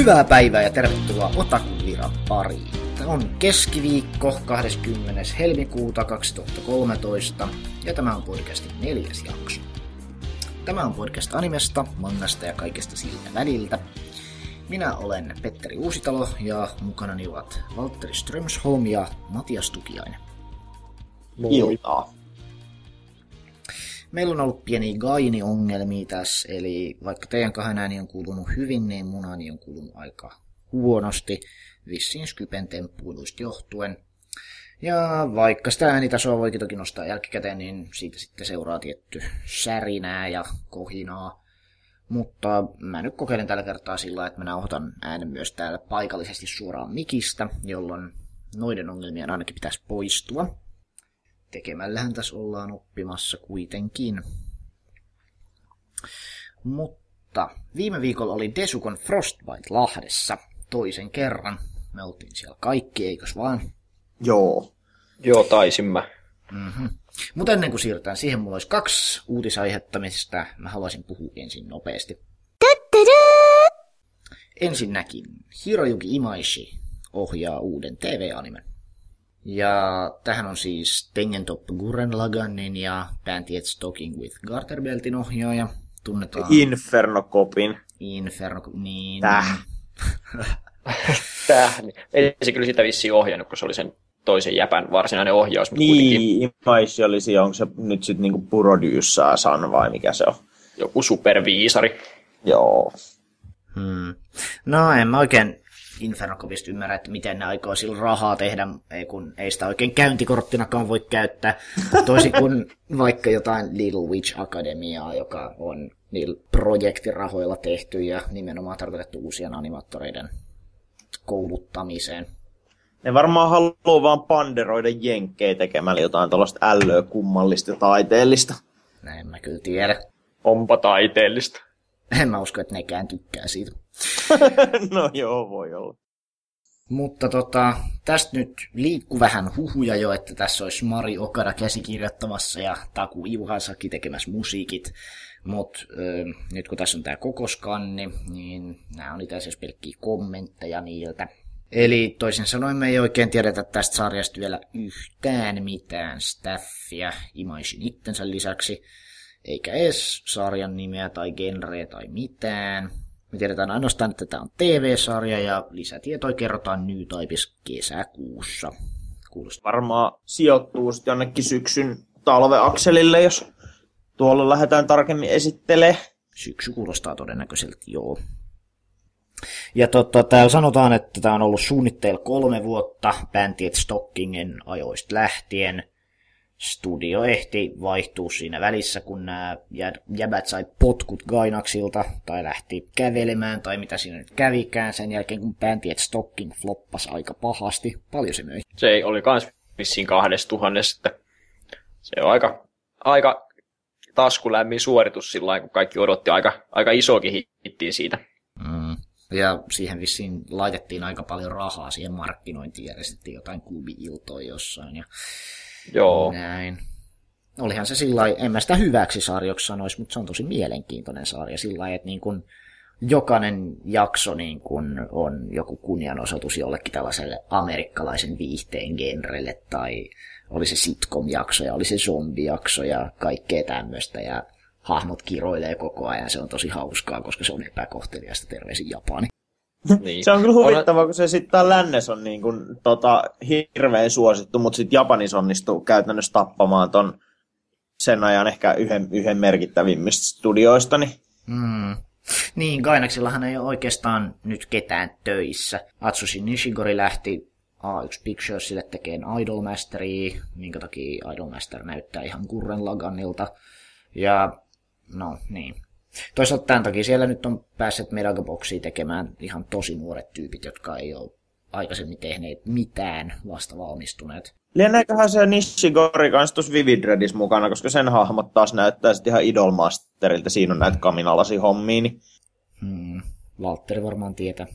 Hyvää päivää ja tervetuloa Otakun viran pariin. Tämä on keskiviikko 20. helmikuuta 2013 ja tämä on podcastin neljäs jakso. Tämä on podcast animesta, mangasta ja kaikesta siltä väliltä. Minä olen Petteri Uusitalo ja mukanani ovat Valtteri Strömsholm ja Matias Tukiainen. Iltaa. Meillä on ollut pieni gaini-ongelmia tässä, eli vaikka teidän kahden ääni on kuulunut hyvin, niin mun ääni on kuulunut aika huonosti, vissiin Skypen temppuiluista johtuen. Ja vaikka sitä äänitasoa voikin toki nostaa jälkikäteen, niin siitä sitten seuraa tietty särinää ja kohinaa. Mutta mä nyt kokeilen tällä kertaa sillä, että mä nauhoitan äänen myös täällä paikallisesti suoraan mikistä, jolloin noiden ongelmien ainakin pitäisi poistua. Tekemällähän tässä ollaan oppimassa kuitenkin. Mutta viime viikolla oli Desukon Frostbite Lahdessa toisen kerran. Me oltiin siellä kaikki, eikös vaan? Joo. Joo, taisin mä. Mm-hmm. Mutta ennen kuin siirrytään siihen, mulla olisi kaksi uutisaihetta, mistä mä haluaisin puhua ensin nopeasti. Ensinnäkin Hiroyuki Imaishi ohjaa uuden TV-animen. Ja tähän on siis Tengentop Gurren Laganin ja Panty Talking with Garterbeltin ohjaaja. Tunnetaan Inferno Copin. Inferno, niin... Täh. Täh. Ei se kyllä sitä vissiin ohjannut, kun se oli sen toisen jäpän varsinainen ohjaus. Mutta kuitenkin Niin, Imaishi olisi, onko se nyt sitten niinku Purodyyssää San vai mikä se on? joku superviisari. Joo. Hmm. No en mä oikein Infernocopista ymmärrä, että miten ne aikoo sillä rahaa tehdä, ei kun ei sitä oikein käyntikorttinakaan voi käyttää. Toisin kuin vaikka jotain Little Witch Academiaa, joka on niillä projektirahoilla tehty ja nimenomaan tarkoitettu uusien animaattoreiden kouluttamiseen. Ne varmaan haluaa vaan panderoida jenkkejä tekemällä jotain tällaista ällöä kummallista ja taiteellista. Näin mä kyllä tiedä. Onpa taiteellista. En mä usko, että nekään tykkää siitä. no joo, voi olla. Mutta tota, tästä nyt liikkuu vähän huhuja jo, että tässä olisi Mari Okada käsikirjoittamassa ja Taku Iwasaki tekemässä musiikit. Mutta nyt kun tässä on tämä koko skanni, niin nämä on itse asiassa pelkkiä kommentteja niiltä. Eli toisin sanoen me ei oikein tiedetä tästä sarjasta vielä yhtään mitään staffia Imaishin itsensä lisäksi, eikä edes sarjan nimeä tai genreä tai mitään. Me tiedetään ainoastaan, että tämä on TV-sarja ja lisätietoja kerrotaan New Types kesäkuussa. Kuulostaa. Varmaan sijoittuu sitten jonnekin syksyn talveakselille, jos tuolla lähdetään tarkemmin esittelee. Syksy kuulostaa todennäköisesti, joo. Ja totta, täällä sanotaan, että tämä on ollut suunnitteilla kolme vuotta Pantiet Stockingen ajoista lähtien. Studio ehti vaihtuu siinä välissä, kun nämä jä- jäbät sai potkut Gainaksilta, tai lähti kävelemään, tai mitä siinä nyt kävikään sen jälkeen, kun Pantiet Stocking floppas aika pahasti. Paljon se möi. Se ei- oli kans vissiin kahdesta tuhannesta. Se on aika, aika taskulämmin suoritus sillä kun kaikki odotti aika, aika isokin hittiä siitä. Mm. Ja siihen vissiin laitettiin aika paljon rahaa siihen markkinointiin, järjestettiin jotain klubi-iltoja jossain. Ja Joo. Näin. Olihan se sillä en mä sitä hyväksi sarjoksi sanoisi, mutta se on tosi mielenkiintoinen sarja sillä että niin kun jokainen jakso niin kun on joku kunnianosoitus jollekin tällaiselle amerikkalaisen viihteen genrelle, tai oli se sitcom-jakso ja oli se zombijakso ja kaikkea tämmöistä, ja hahmot kiroilee koko ajan, se on tosi hauskaa, koska se on epäkohteliasta terveisin Japani. Niin. Se on kyllä huvittavaa, kun se sitten tää lännes on niin kuin, tota, hirveän suosittu, mutta sitten Japanissa onnistuu käytännössä tappamaan ton sen ajan ehkä yhden, yhden merkittävimmistä studioista. Niin Mm. Niin, Gainaxillahan ei ole oikeastaan nyt ketään töissä. Atsushi Nishigori lähti A1 Picturesille tekemään Idolmasteria, minkä takia Idolmaster näyttää ihan Gurren Laganilta. Ja no niin. Toisaalta tämän takia siellä nyt on päässyt Megaboxia tekemään ihan tosi nuoret tyypit, jotka ei ole aikaisemmin tehneet mitään vasta valmistuneet. Lieneeköhän se Nishigori kanssa tuossa Vivid Redis mukana, koska sen hahmot taas näyttää sitten ihan Idolmasterilta. Siinä on näitä kaminalasi hommia. Niin. Hmm. Valtteri varmaan tietää.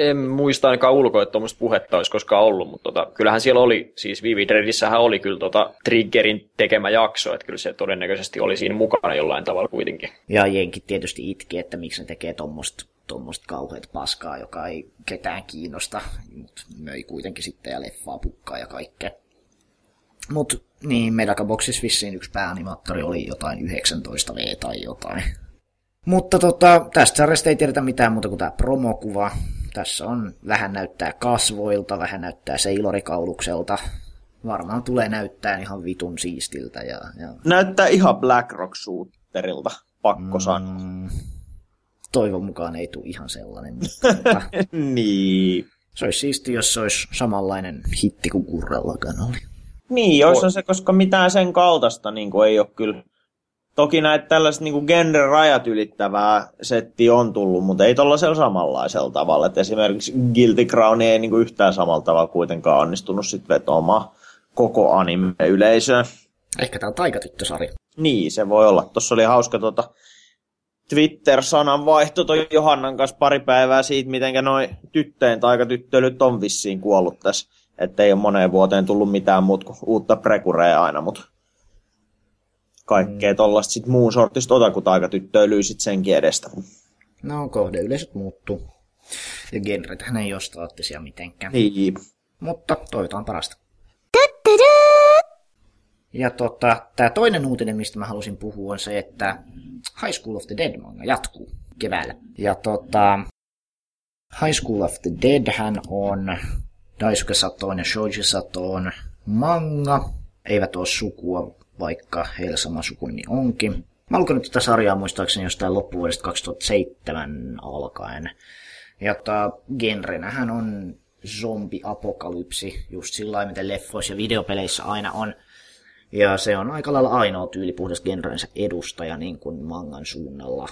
En muista ainakaan ulkoa, että tuommoista puhetta olisi koskaan ollut, mutta tota, kyllähän siellä oli, siis Vivid Redissähän oli kyllä tota Triggerin tekemä jakso, että kyllä se todennäköisesti oli siinä mukana jollain tavalla kuitenkin. Ja jenkit tietysti itki, että miksi ne tekee tuommoista tuommoista kauheat paskaa, joka ei ketään kiinnosta, mutta möi kuitenkin sitten ja leffaa pukkaa ja kaikkea. Mutta niin, Medagaboxissa vissiin yksi pääanimaattori oli jotain 19V tai jotain. Mutta tota, tästä sarjasta ei tiedetä mitään muuta kuin tämä promokuva. Tässä on vähän näyttää kasvoilta, vähän näyttää seilorikaulukselta. Varmaan tulee näyttää ihan vitun siistiltä. Ja, ja... Näyttää ihan Black Rock Shooterilta, pakko mm, sanoa. Toivon mukaan ei tule ihan sellainen. Mutta... niin. Se olisi siisti, jos se olisi samanlainen hitti kuin Kurrellakaan oli. Niin, olisi se, koska mitään sen kaltaista niin kuin ei ole kyllä Toki näitä tällaista niin genre-rajat ylittävää setti on tullut, mutta ei tuollaisella samanlaisella tavalla. Et esimerkiksi Guilty Crown ei niin kuin yhtään samalla tavalla kuitenkaan onnistunut sit vetoamaan koko anime-yleisöön. Ehkä tämä on taikatyttösarja. Niin, se voi olla. Tuossa oli hauska tota, Twitter-sanan vaihto toi Johannan kanssa pari päivää siitä, miten noin tyttöjen taikatyttöilyt on vissiin kuollut tässä. Että ei ole moneen vuoteen tullut mitään muuta kuin uutta prekureja aina, mutta kaikkea mm. tuollaista sit muun sortista otakutaikatyttöilyä sit senkin edestä. No, kohdeyleisöt muuttuu. Ja genrethän ei ole staattisia mitenkään. Niin. Mutta toivotaan parasta. Ja tota, tämä toinen uutinen, mistä mä halusin puhua, on se, että High School of the Dead manga jatkuu keväällä. Ja tota, High School of the Dead hän on Daisuke Satoon ja Shoji Satoon manga. Eivät ole sukua vaikka heillä sama sukunimi onkin. Mä nyt tätä sarjaa muistaakseni jostain loppuvuodesta 2007 alkaen. Ja tota, genrenähän on zombiapokalypsi, just sillä miten leffoissa ja videopeleissä aina on. Ja se on aika lailla ainoa tyylipuhdas genrensä edustaja niin kuin mangan suunnalla.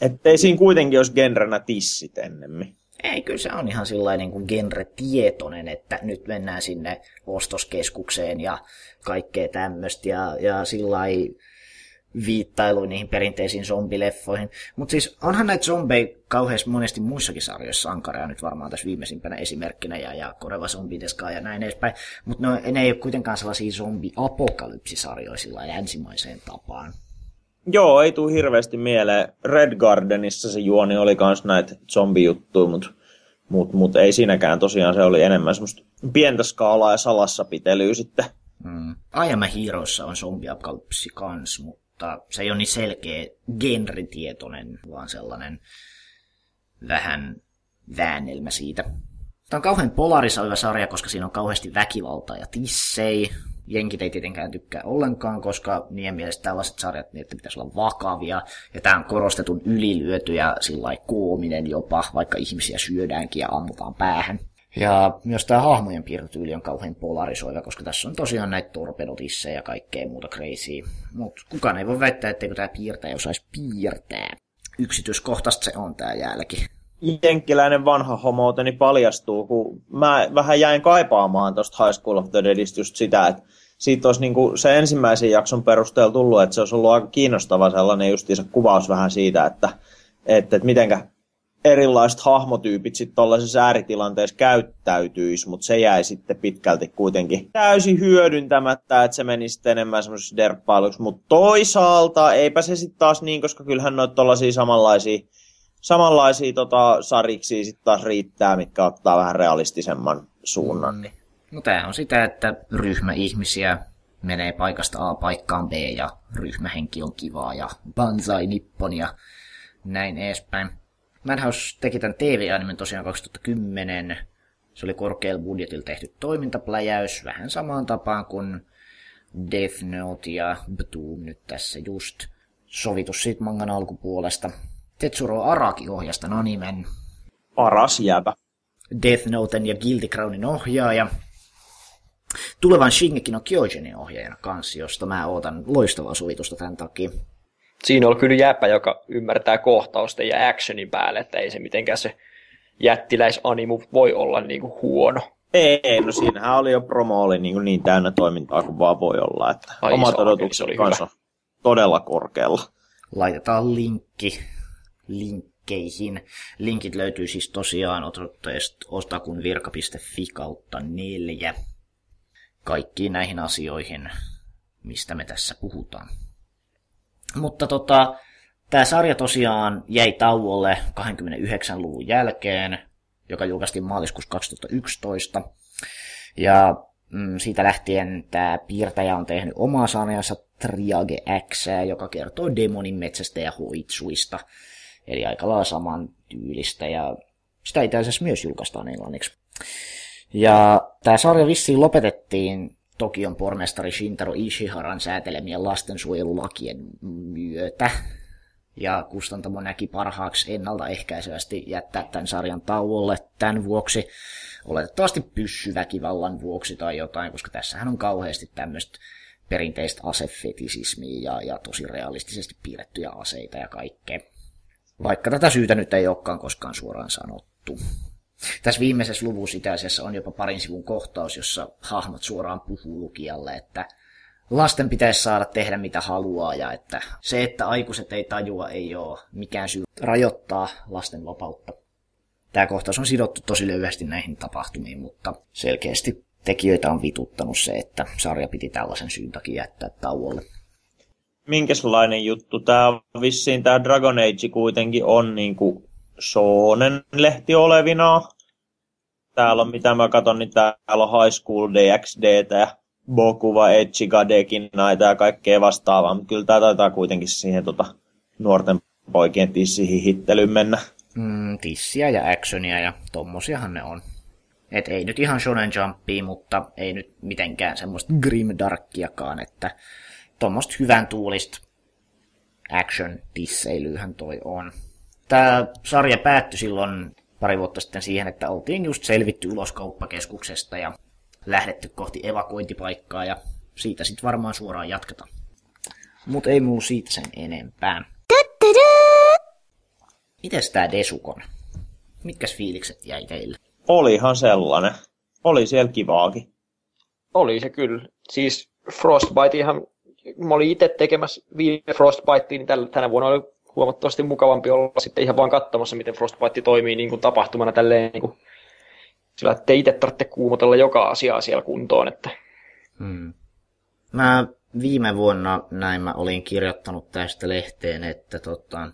Ettei siinä kuitenkin olisi genrenä tissit ennemmin. Ei, kyllä se on ihan sellainen kuin genre-tietoinen, että nyt mennään sinne ostoskeskukseen ja kaikkea tämmöistä ja, ja sillä viittailu niihin perinteisiin zombileffoihin. Mutta siis onhan näitä zombeja kauheasti monesti muissakin sarjoissa, Ankaria nyt varmaan tässä viimeisimpänä esimerkkinä ja, ja Koreva Zombideskaa ja näin edespäin. Mutta ne, ne ei ole kuitenkaan sellaisia zombi-apokalypsisarjoja sillä länsimaiseen tapaan. Joo, ei tule hirveästi mieleen. Red Gardenissa se juoni oli kans näitä zombijuttuja, mutta mut, mut ei siinäkään tosiaan se oli enemmän semmoista pientä skaalaa ja salassapitelyä sitten. Mm. Aiemmin on zombiapokalypsi kans, mutta se ei ole niin selkeä genritietoinen, vaan sellainen vähän väännelmä siitä. Tämä on kauhean polarisoiva sarja, koska siinä on kauheasti väkivaltaa ja tissei jenkit ei tietenkään tykkää ollenkaan, koska niiden mielestä tällaiset sarjat, niin että pitäisi olla vakavia, ja tämä on korostetun ylilyöty ja sillä koominen jopa, vaikka ihmisiä syödäänkin ja ammutaan päähän. Ja myös tämä hahmojen piirtotyyli on kauhean polarisoiva, koska tässä on tosiaan näitä torpedotissejä ja kaikkea muuta crazy. Mutta kukaan ei voi väittää, etteikö tämä piirtäjä osaisi piirtää. Yksityiskohtaista se on tämä jälki jenkkiläinen vanha homoteni paljastuu, kun mä vähän jäin kaipaamaan tuosta High School of the Deadistä just sitä, että siitä olisi niin kuin se ensimmäisen jakson perusteella tullut, että se olisi ollut aika kiinnostava sellainen justiinsa kuvaus vähän siitä, että, että, että mitenkä erilaiset hahmotyypit sitten tuollaisessa ääritilanteessa käyttäytyisi, mutta se jäi sitten pitkälti kuitenkin täysin hyödyntämättä, että se meni sitten enemmän semmoisessa derppailuksi, mutta toisaalta eipä se sitten taas niin, koska kyllähän noita tuollaisia samanlaisia samanlaisia tota, sariksi sitten taas riittää, mitkä ottaa vähän realistisemman suunnan. Mm. No tämä on sitä, että ryhmä ihmisiä menee paikasta A paikkaan B ja ryhmähenki on kivaa ja banzai nippon ja näin edespäin. Madhouse teki tämän TV-animen tosiaan 2010. Se oli korkealla budjetilla tehty toimintapläjäys, vähän samaan tapaan kuin Death Note ja Btoom nyt tässä just. Sovitus siitä mangan alkupuolesta. Tetsuro Araki ohjasta animen. Paras jääpä. Death Noten ja Guilty Crownin ohjaaja. Tulevan Shingeki no Kyojinin ohjaajana kanssa, josta mä ootan loistavaa sovitusta tämän takia. Siinä on kyllä jäppä, joka ymmärtää kohtausten ja actionin päälle, että ei se mitenkään se jättiläisanimu voi olla niin kuin huono. Ei, no siinähän oli jo promo oli niin, kuin niin täynnä toimintaa kuin vaan voi olla, että Ai omat odotukset oli kanssa hyvä. todella korkealla. Laitetaan linkki linkkeihin. Linkit löytyy siis tosiaan osoitteesta ostakunvirka.fi kautta neljä. Kaikkiin näihin asioihin, mistä me tässä puhutaan. Mutta tota, Tämä sarja tosiaan jäi tauolle 29-luvun jälkeen, joka julkaistiin maaliskuussa 2011. Ja mm, siitä lähtien tämä piirtäjä on tehnyt omaa sarjansa Triage X, joka kertoo demonin metsästä ja hoitsuista. Eli aika lailla saman tyylistä ja sitä itse asiassa myös julkaistaan englanniksi. Ja tämä sarja vissiin lopetettiin Tokion pormestari Shintaro Ishiharan säätelemien lastensuojelulakien myötä. Ja kustantamo näki parhaaksi ennaltaehkäisevästi jättää tämän sarjan tauolle tämän vuoksi. Oletettavasti pyssyväkivallan vuoksi tai jotain, koska tässähän on kauheasti tämmöistä perinteistä asefetisismiä ja, ja tosi realistisesti piirrettyjä aseita ja kaikkea. Vaikka tätä syytä nyt ei olekaan koskaan suoraan sanottu. Tässä viimeisessä luvussa itse asiassa on jopa parin sivun kohtaus, jossa hahmot suoraan puhuu lukijalle, että lasten pitäisi saada tehdä mitä haluaa ja että se, että aikuiset ei tajua, ei ole mikään syy rajoittaa lasten vapautta. Tämä kohtaus on sidottu tosi lyhyesti näihin tapahtumiin, mutta selkeästi tekijöitä on vituttanut se, että sarja piti tällaisen syyn takia jättää tauolle. Minkälainen juttu? Tämä vissiin tämä Dragon Age kuitenkin on niin kuin Shonen lehti olevina. Täällä on, mitä mä katson, niin täällä on High School DxD ja Bokuva, Echigadekin näitä ja kaikkea vastaavaa, mutta kyllä tämä taitaa kuitenkin siihen tota, nuorten poikien tissihihittelyyn mennä. Mm, tissiä ja actionia ja tommosiahan ne on. Et ei nyt ihan shonen jumpia, mutta ei nyt mitenkään semmoista grimdarkkiakaan, että tuommoista hyvän tuulista action tisseilyhän toi on. Tämä sarja päättyi silloin pari vuotta sitten siihen, että oltiin just selvitty ulos kauppakeskuksesta ja lähdetty kohti evakuointipaikkaa ja siitä sitten varmaan suoraan jatketaan. Mutta ei muu siitä sen enempää. Mites tää Desukon? Mitkäs fiilikset jäi teille? Olihan sellainen. Oli siellä kivaakin. Oli se kyllä. Siis Frostbite ihan, mä olin itse tekemässä viime Frostbiteen, niin tällä, tänä vuonna oli huomattavasti mukavampi olla sitten ihan vaan katsomassa, miten Frostbite toimii niin kuin tapahtumana tälleen niin kuin, sillä ettei itse tarvitse kuumotella joka asiaa siellä kuntoon. Että. Hmm. Mä viime vuonna näin mä olin kirjoittanut tästä lehteen, että tota,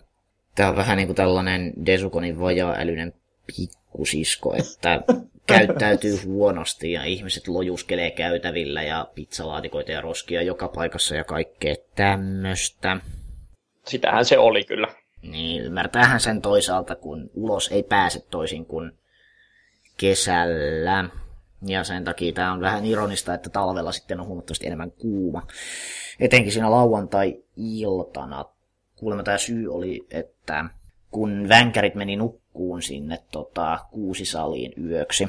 tää on vähän niin kuin tällainen Desukonin vajaa-älyinen pikkusisko, että käyttäytyy huonosti ja ihmiset lojuskelee käytävillä ja pizzalaatikoita ja roskia joka paikassa ja kaikkea tämmöstä. Sitähän se oli kyllä. Niin, ymmärtäähän sen toisaalta, kun ulos ei pääse toisin kuin kesällä. Ja sen takia tämä on vähän ironista, että talvella sitten on huomattavasti enemmän kuuma. Etenkin siinä lauantai-iltana. Kuulemma tämä syy oli, että kun vänkärit meni nukkuun sinne tota, kuusisaliin yöksi,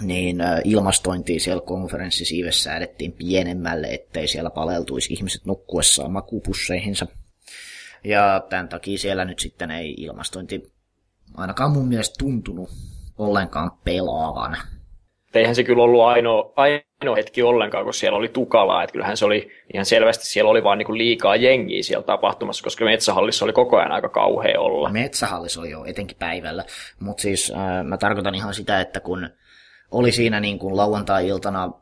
niin ilmastointia siellä konferenssisiivessä säädettiin pienemmälle, ettei siellä paleltuisi ihmiset nukkuessaan makupusseihinsa. Ja tämän takia siellä nyt sitten ei ilmastointi ainakaan mun mielestä tuntunut ollenkaan pelaavan. Eihän se kyllä ollut ainoa, ainoa hetki ollenkaan, kun siellä oli tukalaa. Että kyllähän se oli ihan selvästi, siellä oli vaan niin liikaa jengiä siellä tapahtumassa, koska metsähallissa oli koko ajan aika kauhea olla. Metsähallissa oli jo etenkin päivällä, mutta siis äh, mä tarkoitan ihan sitä, että kun oli siinä niin kuin lauantai-iltana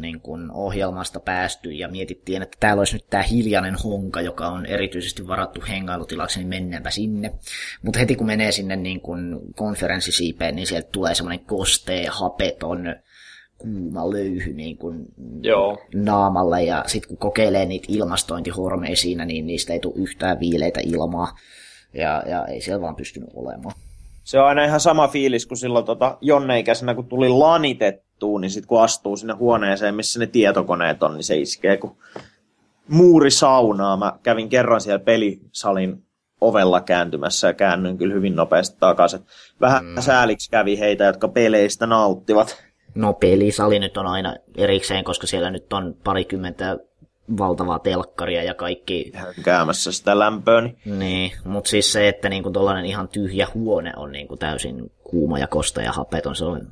niin kuin ohjelmasta päästy ja mietittiin, että täällä olisi nyt tämä hiljainen honka, joka on erityisesti varattu hengailutilaksi, niin mennäänpä sinne. Mutta heti kun menee sinne niin kuin konferenssisiipeen, niin sieltä tulee semmoinen kostee, hapeton, kuuma löyhy niin kuin Joo. naamalle ja sitten kun kokeilee niitä ilmastointihormeja siinä, niin niistä ei tule yhtään viileitä ilmaa ja, ja ei siellä vaan pystynyt olemaan. Se on aina ihan sama fiilis kuin silloin tota, Jonne-ikäisenä, kun tuli lanitettua, niin sitten kun astuu sinne huoneeseen, missä ne tietokoneet on, niin se iskee kuin muuri saunaa. Mä kävin kerran siellä pelisalin ovella kääntymässä ja käännyin kyllä hyvin nopeasti takaisin. Vähän mm. sääliksi kävi heitä, jotka peleistä nauttivat. No pelisali nyt on aina erikseen, koska siellä nyt on parikymmentä valtavaa telkkaria ja kaikki... Käymässä sitä lämpöä. Niin, niin mutta siis se, että niinku ihan tyhjä huone on niinku täysin kuuma ja kosta ja hapeton, se on,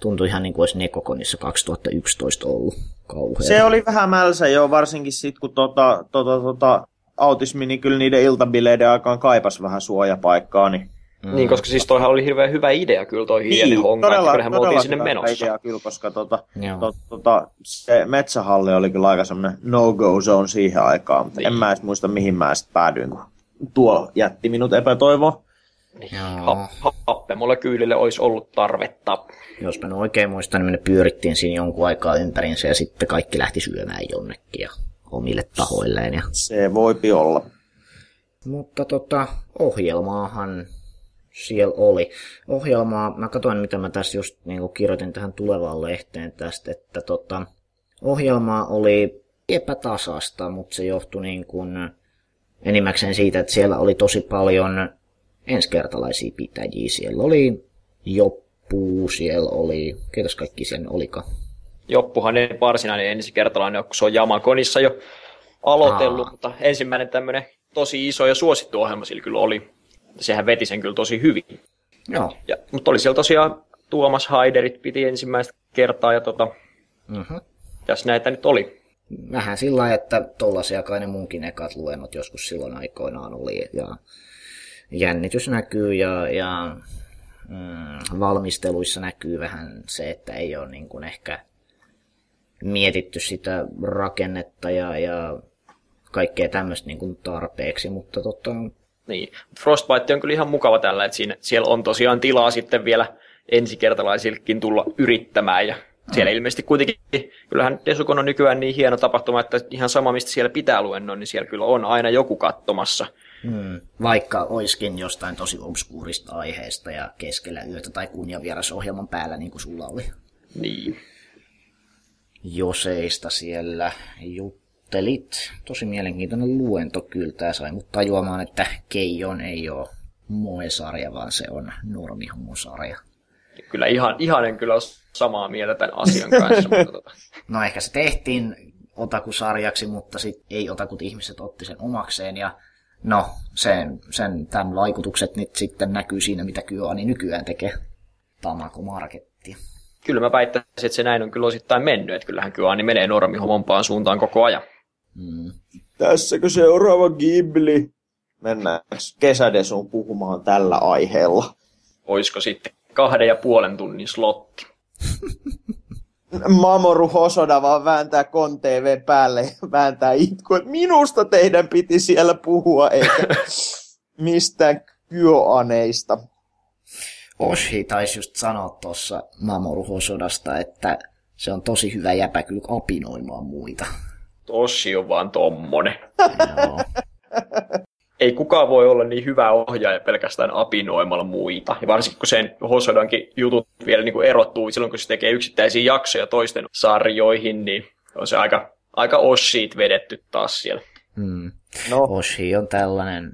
tuntui ihan niin kuin olisi Nekokonissa 2011 ollut kauhean. Se oli vähän mälsä jo, varsinkin sitten kun tota, tota, tota, autismi, niin kyllä niiden iltabileiden aikaan kaipas vähän suojapaikkaa, niin Mm. Niin, koska siis toihan oli hirveän hyvä idea kyllä toi niin, honka, todella, että me oltiin sinne menossa. idea kyllä, koska tota, to, tota, se metsähalli oli kyllä aika semmoinen no-go zone siihen aikaan, mutta niin. en mä edes muista mihin mä sitten päädyin, kun tuo jätti minut epätoivoon. Niin, ha- happemolekyylille olisi ollut tarvetta. Jos mä oikein muistan, niin me pyörittiin siinä jonkun aikaa ympärinsä ja sitten kaikki lähti syömään jonnekin ja omille tahoilleen. Ja... Se voipi olla. Mutta tota, ohjelmaahan siellä oli. Ohjelmaa, mä katsoin mitä mä tässä just niin kirjoitin tähän tulevaan lehteen tästä, että tota, ohjelmaa oli epätasasta, mutta se johtui niin kuin enimmäkseen siitä, että siellä oli tosi paljon ensikertalaisia pitäjiä. Siellä oli Joppu, siellä oli, ketäs kaikki sen olika? Joppuhan ei varsinainen ensikertalainen kun se on Jamakonissa jo aloitellut, Aa. mutta ensimmäinen tämmöinen tosi iso ja suosittu ohjelma sillä kyllä oli. Sehän veti sen kyllä tosi hyvin. Joo. Ja, mutta oli siellä tosiaan Tuomas Haiderit piti ensimmäistä kertaa ja tota, mm-hmm. tässä näitä nyt oli. Vähän sillä lailla, että tollaisia kai ne munkin ekat luennot joskus silloin aikoinaan oli. Ja jännitys näkyy ja, ja mm, valmisteluissa näkyy vähän se, että ei ole niin kuin ehkä mietitty sitä rakennetta ja, ja kaikkea tämmöistä niin kuin tarpeeksi, mutta totta... Niin, Frostbite on kyllä ihan mukava tällä, että siinä, siellä on tosiaan tilaa sitten vielä ensikertalaisillekin tulla yrittämään ja siellä mm. ilmeisesti kuitenkin, kyllähän Desukon on nykyään niin hieno tapahtuma, että ihan sama mistä siellä pitää luennon, niin siellä kyllä on aina joku katsomassa. Hmm. Vaikka oiskin jostain tosi obskuurista aiheesta ja keskellä yötä tai kunnianvierasohjelman päällä, niin kuin sulla oli. Niin. Joseista siellä juttelit. Tosi mielenkiintoinen luento kyllä. Tämä sai mut tajuamaan, että Keijon ei ole Moe-sarja, vaan se on normihomosarja. Kyllä ihan, ihan en kyllä ole samaa mieltä tämän asian kanssa. mutta tota. No ehkä se tehtiin otakusarjaksi, mutta sit ei otakut ihmiset otti sen omakseen ja no, sen, sen tämän vaikutukset nyt sitten näkyy siinä, mitä Kyoani nykyään tekee Tamako Marketti. Kyllä mä väittäisin, että se näin on kyllä osittain mennyt, että kyllähän Kyoani menee normihomompaan suuntaan koko ajan. Mm. Tässäkö seuraava Ghibli? Mennään kesädesuun puhumaan tällä aiheella. Oisko sitten kahden ja puolen tunnin slotti? Mamoru Hosoda vaan vääntää Kon TV päälle ja vääntää itku, että minusta teidän piti siellä puhua, eikä mistään kyoaneista. Oshi taisi just sanoa tuossa Mamoru Hosodasta, että se on tosi hyvä jäpä kyllä apinoimaan muita. Toshi on vaan tommonen. Joo ei kukaan voi olla niin hyvä ohjaaja pelkästään apinoimalla muita. Ja varsinkin kun sen Hosodankin jutut vielä niin kuin erottuu silloin, kun se tekee yksittäisiä jaksoja toisten sarjoihin, niin on se aika, aika Oshiit vedetty taas siellä. Hmm. No. Oshi on tällainen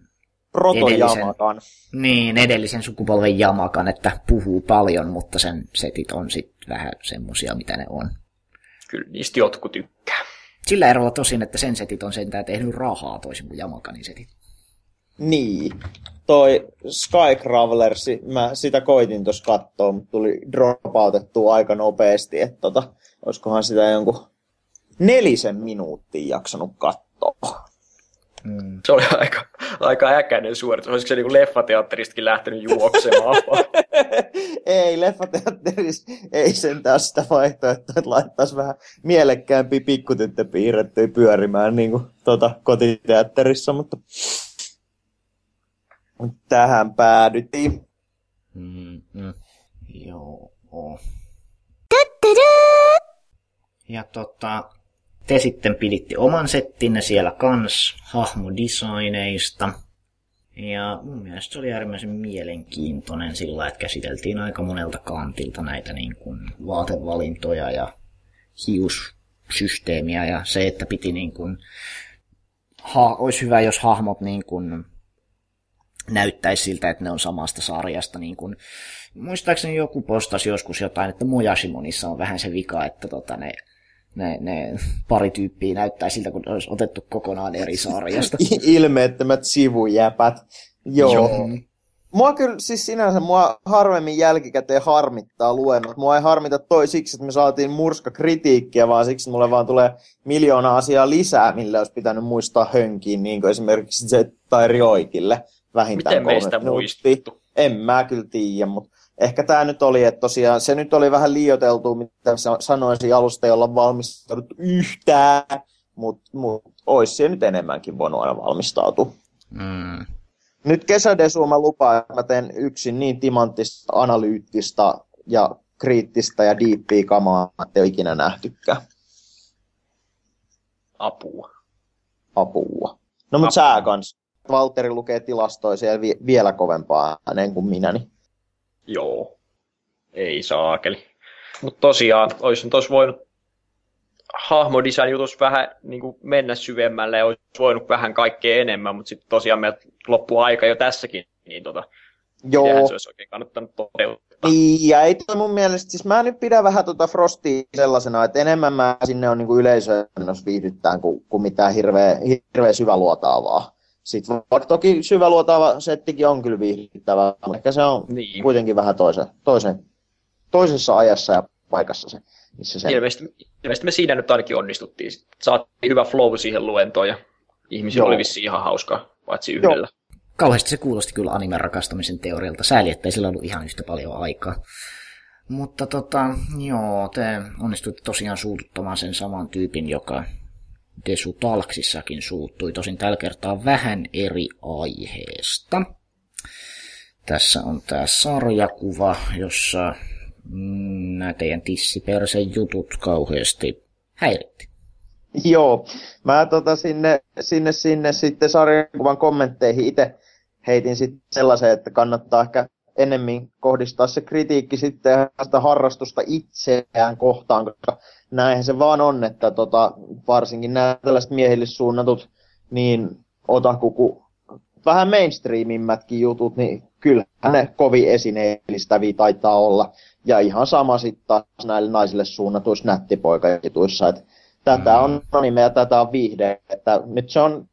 Proto-jamakan. Niin, edellisen sukupolven jamakan, että puhuu paljon, mutta sen setit on sitten vähän semmosia, mitä ne on. Kyllä niistä jotkut tykkää. Sillä erolla tosin, että sen setit on sentään tehnyt rahaa toisin kuin Jamakanin setit. Niin. Toi Skycravelers, mä sitä koitin tuossa katsoa, mutta tuli dropautettua aika nopeasti, että tota, olisikohan sitä jonkun nelisen minuuttia jaksanut katsoa. Mm. Se oli aika, aika äkäinen suoritus. Olisiko se niin leffateatteristakin lähtenyt juoksemaan? ei, leffateatterissa ei sentään sitä vaihtoehtoa, että laittaisi vähän mielekkäämpi pikkutyttö piirrettyä pyörimään niin kuin, tota, kotiteatterissa, mutta tähän päädyttiin. Mm-hmm. Joo. Ja tota, te sitten piditte oman settinne siellä kans hahmodesigneista. Ja mun mielestä se oli äärimmäisen mielenkiintoinen sillä, että käsiteltiin aika monelta kantilta näitä niin kuin vaatevalintoja ja hiussysteemiä ja se, että piti niin kuin, ha, olisi hyvä, jos hahmot niin kuin näyttäisi siltä, että ne on samasta sarjasta. Niin kuin, muistaakseni joku postasi joskus jotain, että Mojashimonissa on vähän se vika, että tota, ne, ne, ne pari tyyppiä näyttää siltä, kun olisi otettu kokonaan eri sarjasta. Ilmeettömät sivujäpät. Joo. Joo. Mua kyllä siis sinänsä mua harvemmin jälkikäteen harmittaa luennot. Mua ei harmita toi siksi, että me saatiin murska kritiikkiä, vaan siksi, että mulle vaan tulee miljoona asiaa lisää, millä olisi pitänyt muistaa hönkiin, niin kuin esimerkiksi se tai Rioikille vähintään Miten meistä muistettu? En mä kyllä tiedä, mutta ehkä tämä nyt oli, että tosiaan se nyt oli vähän liioteltu, mitä sanoisin alusta, jolla valmistauduttu yhtään, mutta mut, olisi se nyt enemmänkin voinut aina valmistautua. Mm. Nyt kesädesu mä lupaan, että mä teen yksin niin timanttista, analyyttistä ja kriittistä ja diippiä kamaa, että ei ole ikinä nähtykään. Apua. Apua. No mutta sä kans. Valtteri lukee tilastoja siellä vi- vielä kovempaa ääneen kuin minä. Niin. Joo. Ei saakeli. Mutta tosiaan, olisi nyt olisi voinut hahmodesign jutus vähän niin kuin mennä syvemmälle ja olisi voinut vähän kaikkea enemmän, mutta sitten tosiaan meiltä loppuu aika jo tässäkin, niin tota, Joo. se olisi oikein kannattanut toteuttaa. Niin, ja ei toi mun mielestä, siis mä nyt pidän vähän tuota Frostia sellaisena, että enemmän mä sinne on niin yleisöön viihdyttään kuin, kuin mitään hirveä, hirveä syväluotaavaa. Sitten vaikka toki syväluotaava settikin on kyllä viihdyttävä, mutta ehkä se on niin. kuitenkin vähän toisen, toisen, toisessa ajassa ja paikassa se. Missä se... Ilmeisesti, ilmeisesti me siinä nyt ainakin onnistuttiin. Saatiin hyvä flow siihen luentoon ja ihmisillä Joo. oli vissiin ihan hauskaa, paitsi yhdellä. Joo. Kauheasti se kuulosti kyllä animen rakastamisen teorialta. Sääli, että ei sillä ollut ihan yhtä paljon aikaa. Mutta tota, joo, te onnistuitte tosiaan suututtamaan sen saman tyypin, joka Desu Talksissakin suuttui, tosin tällä kertaa vähän eri aiheesta. Tässä on tämä sarjakuva, jossa mm, nämä teidän tissipersen jutut kauheasti häiritti. Joo, mä tota sinne, sinne, sinne sitten sarjakuvan kommentteihin itse heitin sitten sellaisen, että kannattaa ehkä enemmän kohdistaa se kritiikki sitten sitä harrastusta itseään kohtaan, koska näinhän se vaan on, että tota, varsinkin nämä tällaiset miehille suunnatut niin otakuku vähän mainstreamimmätkin jutut, niin kyllä ne kovin esineellistäviä taitaa olla. Ja ihan sama sitten taas näille naisille suunnatuissa nättipoikajutuissa, että tätä on anime ja tätä on viihde. Että nyt se on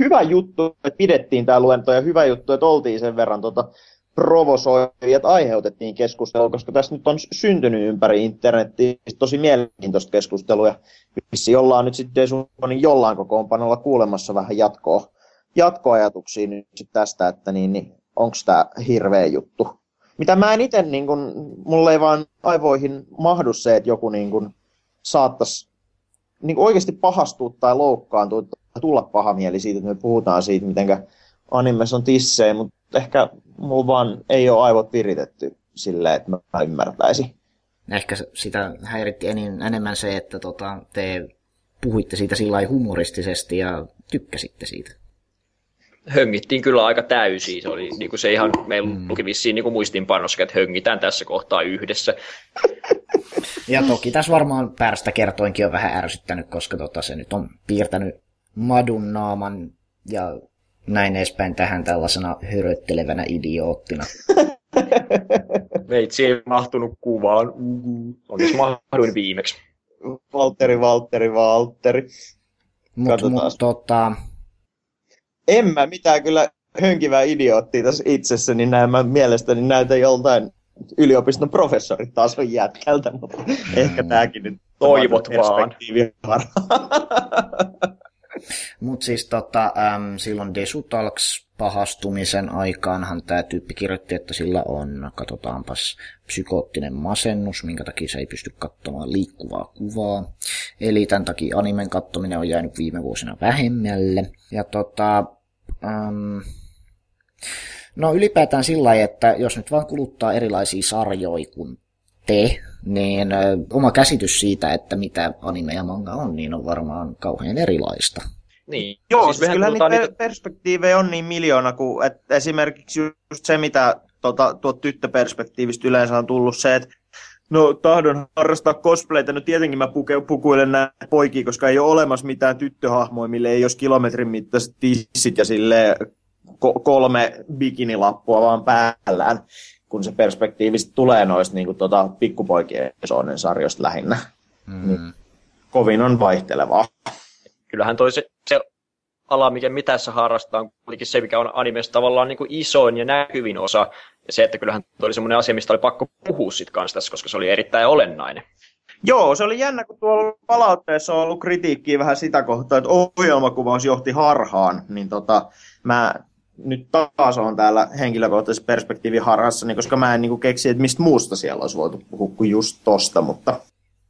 hyvä juttu, että pidettiin tämä luento ja hyvä juttu, että oltiin sen verran tota, provosoijat aiheutettiin keskustelua, koska tässä nyt on syntynyt ympäri internettiä tosi mielenkiintoista keskustelua. Ja vissi ollaan nyt sitten Desunin jollain kokoonpanolla kuulemassa vähän jatkoa, jatkoajatuksia nyt sit tästä, että niin, niin onko tämä hirveä juttu. Mitä mä en itse, niin kun, mulle ei vaan aivoihin mahdu se, että joku niin kun, saattaisi niin oikeasti pahastua tai loukkaantua tai tulla pahamieli siitä, että me puhutaan siitä, miten animessa on tissejä, mutta ehkä mulla vaan ei ole aivot viritetty silleen, että mä ymmärtäisin. Ehkä sitä häiritti enemmän se, että tota, te puhuitte siitä sillä humoristisesti ja tykkäsitte siitä. Höngittiin kyllä aika täysin. Se oli niin kuin se ihan, meillä mm. luki vissiin niin muistinpannossa, että höngitään tässä kohtaa yhdessä. Ja toki tässä varmaan päästä kertoinkin on vähän ärsyttänyt, koska tota, se nyt on piirtänyt madun naaman ja näin edespäin tähän tällaisena höröttelevänä idioottina. Veitsi ei mahtunut kuvaan. Onneksi mahduin viimeksi. Valtteri, Valtteri, Valtteri. Mutta mut, tota... En mä mitään kyllä hönkivää idioottia tässä itsessä, niin näin mä mielestäni näytän joltain yliopiston professoritason jätkältä, mutta mm. ehkä tämäkin nyt toivot vaan. Mutta siis tota, äm, silloin Desutalks pahastumisen aikaanhan tämä tyyppi kirjoitti, että sillä on, katsotaanpas, psykoottinen masennus, minkä takia se ei pysty katsomaan liikkuvaa kuvaa. Eli tämän takia animen kattominen on jäänyt viime vuosina vähemmälle. Ja tota, äm, no ylipäätään sillä lailla, että jos nyt vaan kuluttaa erilaisia sarjoja kuin te, niin ö, oma käsitys siitä, että mitä anime ja manga on, niin on varmaan kauhean erilaista. Niin. Joo, siis, siis kyllä niitä, niitä perspektiivejä on niin miljoona, kuin että esimerkiksi just se, mitä tuota, tuot tyttöperspektiivistä yleensä on tullut se, että No tahdon harrastaa cosplayta, no tietenkin mä puke, pukuilen näitä poikia, koska ei ole olemassa mitään tyttöhahmoja, mille ei olisi kilometrin mittaiset tissit ja sille kolme bikinilappua vaan päällään kun se perspektiivi tulee noista niin kuin, tota, pikkupoikien sarjoista lähinnä. Mm. Niin, kovin on vaihtelevaa. Kyllähän toi se, se ala, mikä mitä sä harrastaa, on kuitenkin se, mikä on animesta tavallaan niin kuin isoin ja näkyvin osa. Ja se, että kyllähän toi oli semmoinen asia, mistä oli pakko puhua sit kanssa tässä, koska se oli erittäin olennainen. Joo, se oli jännä, kun tuolla palautteessa on ollut kritiikkiä vähän sitä kohtaa, että ohjelmakuvaus johti harhaan, niin tota, mä nyt taas on täällä henkilökohtaisessa perspektiivin harhassa, niin koska mä en niin keksi, että mistä muusta siellä olisi voitu puhua kuin just tosta, mutta...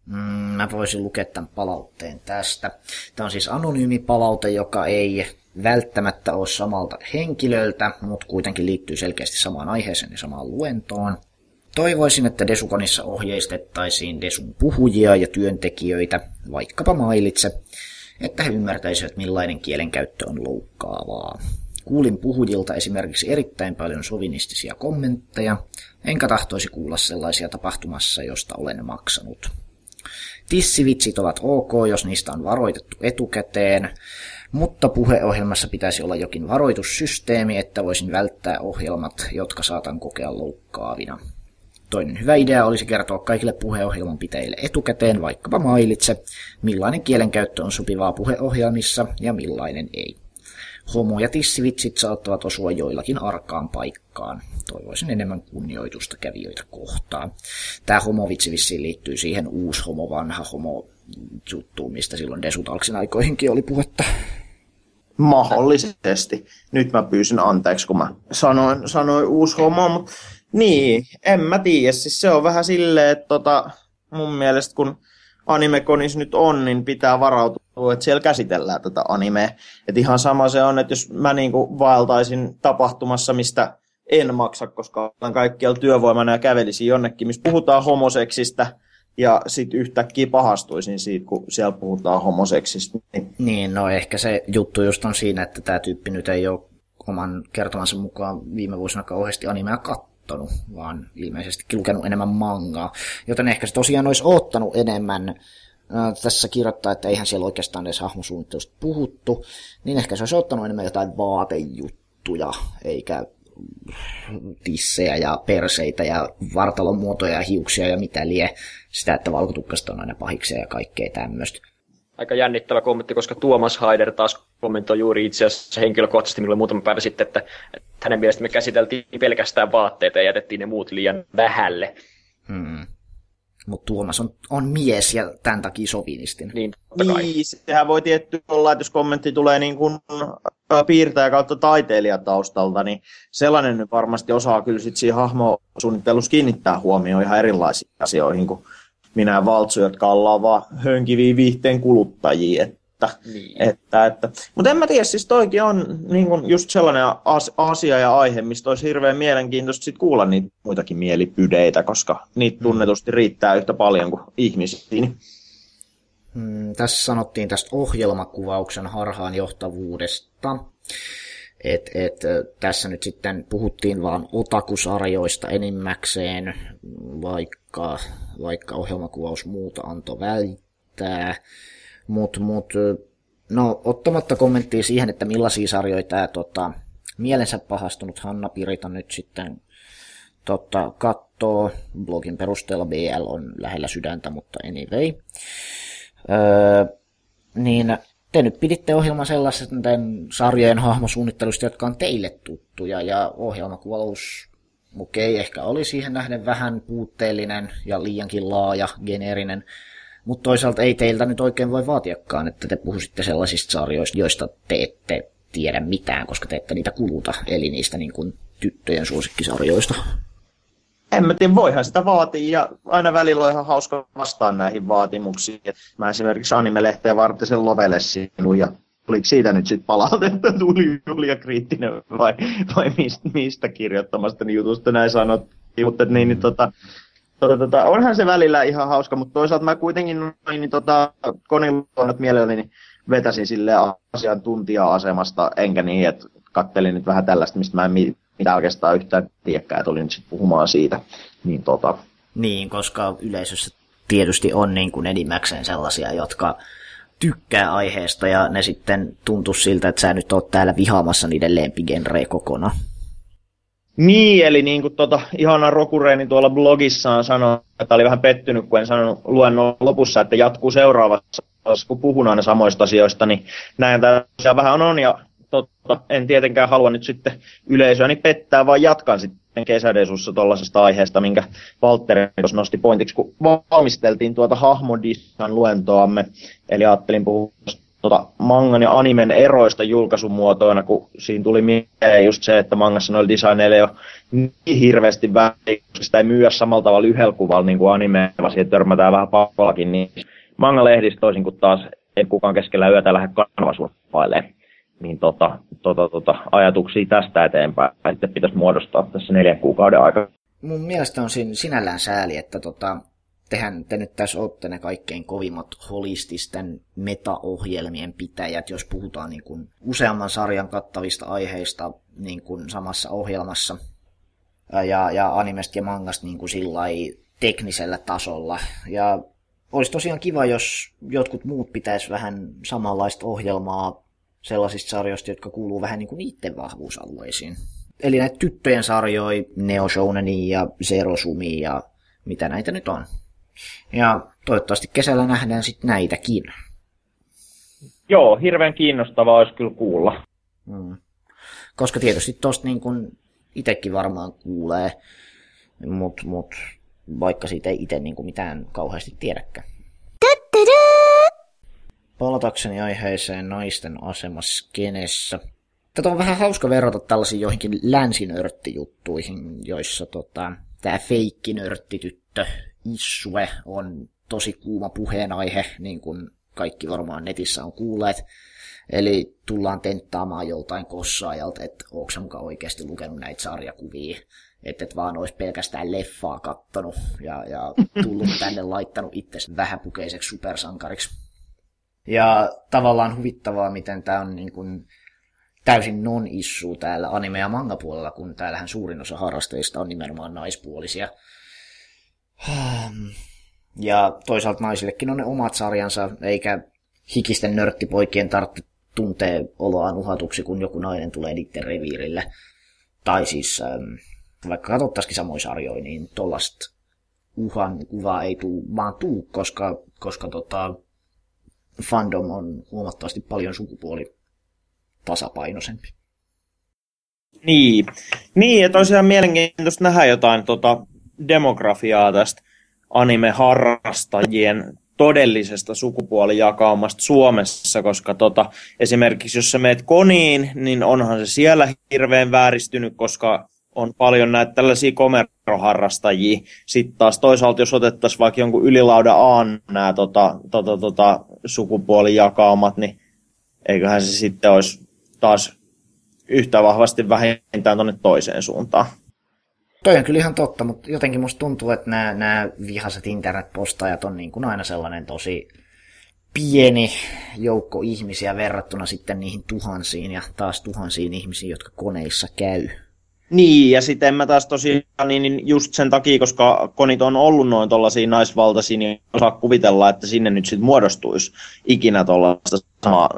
Mm, mä voisin lukea tämän palautteen tästä. Tämä on siis anonyymi palaute, joka ei välttämättä ole samalta henkilöltä, mutta kuitenkin liittyy selkeästi samaan aiheeseen ja samaan luentoon. Toivoisin, että Desukonissa ohjeistettaisiin Desun puhujia ja työntekijöitä, vaikkapa mailitse, että he ymmärtäisivät millainen kielenkäyttö on loukkaavaa. Kuulin puhujilta esimerkiksi erittäin paljon sovinistisia kommentteja, enkä tahtoisi kuulla sellaisia tapahtumassa, josta olen maksanut. Tissivitsit ovat ok, jos niistä on varoitettu etukäteen, mutta puheohjelmassa pitäisi olla jokin varoitussysteemi, että voisin välttää ohjelmat, jotka saatan kokea loukkaavina. Toinen hyvä idea olisi kertoa kaikille puheohjelman pitäjille etukäteen, vaikkapa mailitse, millainen kielenkäyttö on sopivaa puheohjelmissa ja millainen ei. Homo- ja tissivitsit saattavat osua joillakin arkaan paikkaan. Toivoisin enemmän kunnioitusta kävijöitä kohtaan. Tämä homovitsi vissiin liittyy siihen uusi homo, vanha homo juttuun, mistä silloin Desutalksin aikoihinkin oli puhetta. Mahdollisesti. Nyt mä pyysin anteeksi, kun mä sanoin, sanoin uusi homo, mutta niin, en mä tiedä. Siis se on vähän silleen, että tota, mun mielestä kun animekonis nyt on, niin pitää varautua, että siellä käsitellään tätä animea. Että ihan sama se on, että jos mä niinku vaeltaisin tapahtumassa, mistä en maksa, koska olen kaikkialla työvoimana ja kävelisin jonnekin, missä puhutaan homoseksistä, ja sitten yhtäkkiä pahastuisin siitä, kun siellä puhutaan homoseksista. Niin. niin, no ehkä se juttu just on siinä, että tämä tyyppi nyt ei ole oman kertomansa mukaan viime vuosina kauheasti animea kattonut, vaan ilmeisesti lukenut enemmän mangaa. Joten ehkä se tosiaan olisi ottanut enemmän tässä kirjoittaa, että eihän siellä oikeastaan edes hahmosuunnittelusta puhuttu, niin ehkä se olisi ottanut enemmän jotain vaatejuttuja, eikä tissejä ja perseitä ja vartalon muotoja ja hiuksia ja mitä lie. Sitä, että valkotukkasta on aina pahiksia ja kaikkea tämmöistä. Aika jännittävä kommentti, koska Tuomas Haider taas kommentoi juuri itse asiassa henkilökohtaisesti minulle muutama päivä sitten, että, että hänen mielestä me käsiteltiin pelkästään vaatteita ja jätettiin ne muut liian vähälle. Hmm. Mutta Tuomas on, on mies ja tämän takia sovinistin. Niin, niin, sehän voi tietty olla, että jos kommentti tulee niin kuin piirtäjä kautta taiteilijataustalta, niin sellainen varmasti osaa kyllä sitten siinä hahmosuunnittelussa kiinnittää huomioon ihan erilaisiin asioihin kuin minä ja Valtsu, jotka ollaan vaan hönkiviä viihteen kuluttajia. Että, niin. että, että. Mutta en mä tiedä, siis toikin on niin kun just sellainen asia ja aihe, mistä olisi hirveän mielenkiintoista sit kuulla niitä muitakin mielipydeitä, koska niitä mm. tunnetusti riittää yhtä paljon kuin ihmisiä. Hmm, tässä sanottiin tästä ohjelmakuvauksen harhaanjohtavuudesta. Et, et, tässä nyt sitten puhuttiin vaan otakusarjoista enimmäkseen, vaikka, vaikka ohjelmakuvaus muuta antoi väittää. Mutta mut, no, ottamatta kommenttia siihen, että millaisia sarjoja tämä tota, mielensä pahastunut Hanna Pirita nyt sitten tota, kattoo. Blogin perusteella BL on lähellä sydäntä, mutta anyway. Öö, niin te nyt piditte ohjelman sellaisen sarjojen hahmosuunnittelusta, jotka on teille tuttuja, ja ohjelmakuvaus, okei, okay, ehkä oli siihen nähden vähän puutteellinen ja liiankin laaja, geneerinen, mutta toisaalta ei teiltä nyt oikein voi vaatiakaan, että te puhuisitte sellaisista sarjoista, joista te ette tiedä mitään, koska te ette niitä kuluta, eli niistä niin kuin tyttöjen suosikkisarjoista en mä tiedä, voihan sitä vaatia ja aina välillä on ihan hauska vastaan näihin vaatimuksiin. Mä esimerkiksi anime-lehteen varten sen lovelle sinun ja tuliko siitä nyt sitten palautetta, tuli Julia kriittinen vai, vai mistä, mistä kirjoittamasta jutusta näin sanottiin, mutta niin, niin tota, tota, tota, onhan se välillä ihan hauska, mutta toisaalta mä kuitenkin noin, niin tota, koniluonnot mielelläni vetäsin sille asiantuntija-asemasta, enkä niin, että kattelin nyt vähän tällaista, mistä mä en mitä oikeastaan yhtään tiedäkään, että olin sitten puhumaan siitä. Niin, tota... niin, koska yleisössä tietysti on niin kuin enimmäkseen sellaisia, jotka tykkää aiheesta ja ne sitten tuntuu siltä, että sä nyt oot täällä vihaamassa niiden lempigenrejä kokonaan. Niin, eli niin kuin tota, ihana Rokureeni tuolla blogissaan sanoi, että oli vähän pettynyt, kun en sanonut luennon lopussa, että jatkuu seuraavassa, kun puhun aina samoista asioista, niin näin tämä vähän on, ja totta, en tietenkään halua nyt sitten yleisöäni pettää, vaan jatkan sitten kesädesussa tuollaisesta aiheesta, minkä Valtteri nosti pointiksi, kun valmisteltiin tuota hahmodissan luentoamme. Eli ajattelin puhua tota, mangan ja animen eroista julkaisumuotoina, kun siinä tuli mieleen just se, että mangassa noilla designeilla jo niin hirveästi väliä, koska sitä ei myyä samalla tavalla yhdellä kuvalla niin kuin anime, vaan siihen törmätään vähän pakollakin, niin manga-lehdistä toisin kuin taas en kukaan keskellä yötä lähde kanvasurffailemaan. Niin tota, tota, tota, ajatuksia tästä eteenpäin sitten pitäisi muodostaa tässä neljän kuukauden aikana. Mun mielestä on sinällään sääli, että tota, tehän te nyt tässä olette ne kaikkein kovimmat holististen metaohjelmien pitäjät, jos puhutaan niin kuin useamman sarjan kattavista aiheista niin kuin samassa ohjelmassa. Ja, ja animesta ja mangasta niin kuin teknisellä tasolla. Ja olisi tosiaan kiva, jos jotkut muut pitäisi vähän samanlaista ohjelmaa sellaisista sarjoista, jotka kuuluu vähän niin kuin niiden vahvuusalueisiin. Eli näitä tyttöjen sarjoja, Neo ja Zero Sumi ja mitä näitä nyt on. Ja toivottavasti kesällä nähdään sitten näitäkin. Joo, hirveän kiinnostavaa olisi kyllä kuulla. Mm. Koska tietysti tosta niin kuin itsekin varmaan kuulee, mutta mut, vaikka siitä ei itse niin kuin mitään kauheasti tiedäkään. Palatakseni aiheeseen naisten asemassa kenessä. Tätä on vähän hauska verrata tällaisiin joihinkin länsinörttijuttuihin, joissa tota, tämä feikkinörttityttö Issue on tosi kuuma puheenaihe, niin kuin kaikki varmaan netissä on kuulleet. Eli tullaan tenttaamaan joltain kossaajalta, että onko se mukaan oikeasti lukenut näitä sarjakuvia. Että et vaan olisi pelkästään leffaa kattonut ja, ja tullut tänne laittanut itse vähäpukeiseksi supersankariksi. Ja tavallaan huvittavaa, miten tämä on niin kuin täysin non-issu täällä anime- ja manga-puolella, kun täällähän suurin osa harrasteista on nimenomaan naispuolisia. Ja toisaalta naisillekin on ne omat sarjansa, eikä hikisten nörttipoikien tarvitse tuntee oloaan uhatuksi, kun joku nainen tulee niiden reviirille. Tai siis, ähm, vaikka katsottaisikin samoin sarjoja, niin tuollaista uhan kuvaa ei tuu, vaan tuu, koska, koska tota, fandom on huomattavasti paljon sukupuoli tasapainoisempi. Niin, niin ja tosiaan mielenkiintoista nähdä jotain tota, demografiaa tästä anime-harrastajien todellisesta sukupuolijakaumasta Suomessa, koska tota, esimerkiksi jos sä meet koniin, niin onhan se siellä hirveän vääristynyt, koska on paljon näitä tällaisia komeroharrastajia. Sitten taas toisaalta, jos otettaisiin vaikka jonkun ylilauda A nämä tota, tota, tota, sukupuolijakaumat, niin eiköhän se sitten olisi taas yhtä vahvasti vähintään tuonne toiseen suuntaan. Toi on kyllä ihan totta, mutta jotenkin musta tuntuu, että nämä, nämä vihaset internetpostaajat on niin kuin aina sellainen tosi pieni joukko ihmisiä verrattuna sitten niihin tuhansiin ja taas tuhansiin ihmisiin, jotka koneissa käy. Niin, ja sitten en mä taas tosiaan, niin, niin just sen takia, koska konit on ollut noin tuollaisia naisvaltaisia, niin osaa kuvitella, että sinne nyt sitten muodostuisi ikinä tuollaista samaa,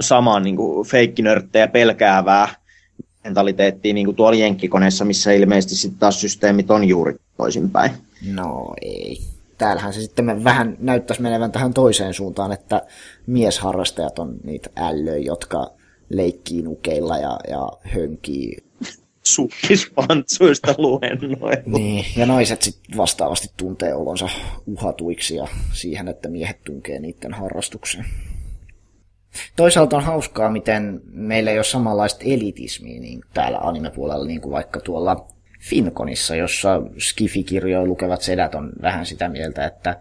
samaa niin feikkinörttejä pelkäävää mentaliteettia niin kuin tuolla jenkkikoneessa, missä ilmeisesti sitten taas systeemit on juuri toisinpäin. No ei. Täällähän se sitten vähän näyttäisi menevän tähän toiseen suuntaan, että miesharrastajat on niitä ällöjä, jotka leikkii nukeilla ja, ja hönkii sukkispantsuista luennoilla. Niin, ja naiset sitten vastaavasti tuntee olonsa uhatuiksi ja siihen, että miehet tunkee niiden harrastukseen. Toisaalta on hauskaa, miten meillä ei ole samanlaista elitismiä niin täällä animepuolella, niin kuin vaikka tuolla Finkonissa, jossa skifikirjoja lukevat sedät on vähän sitä mieltä, että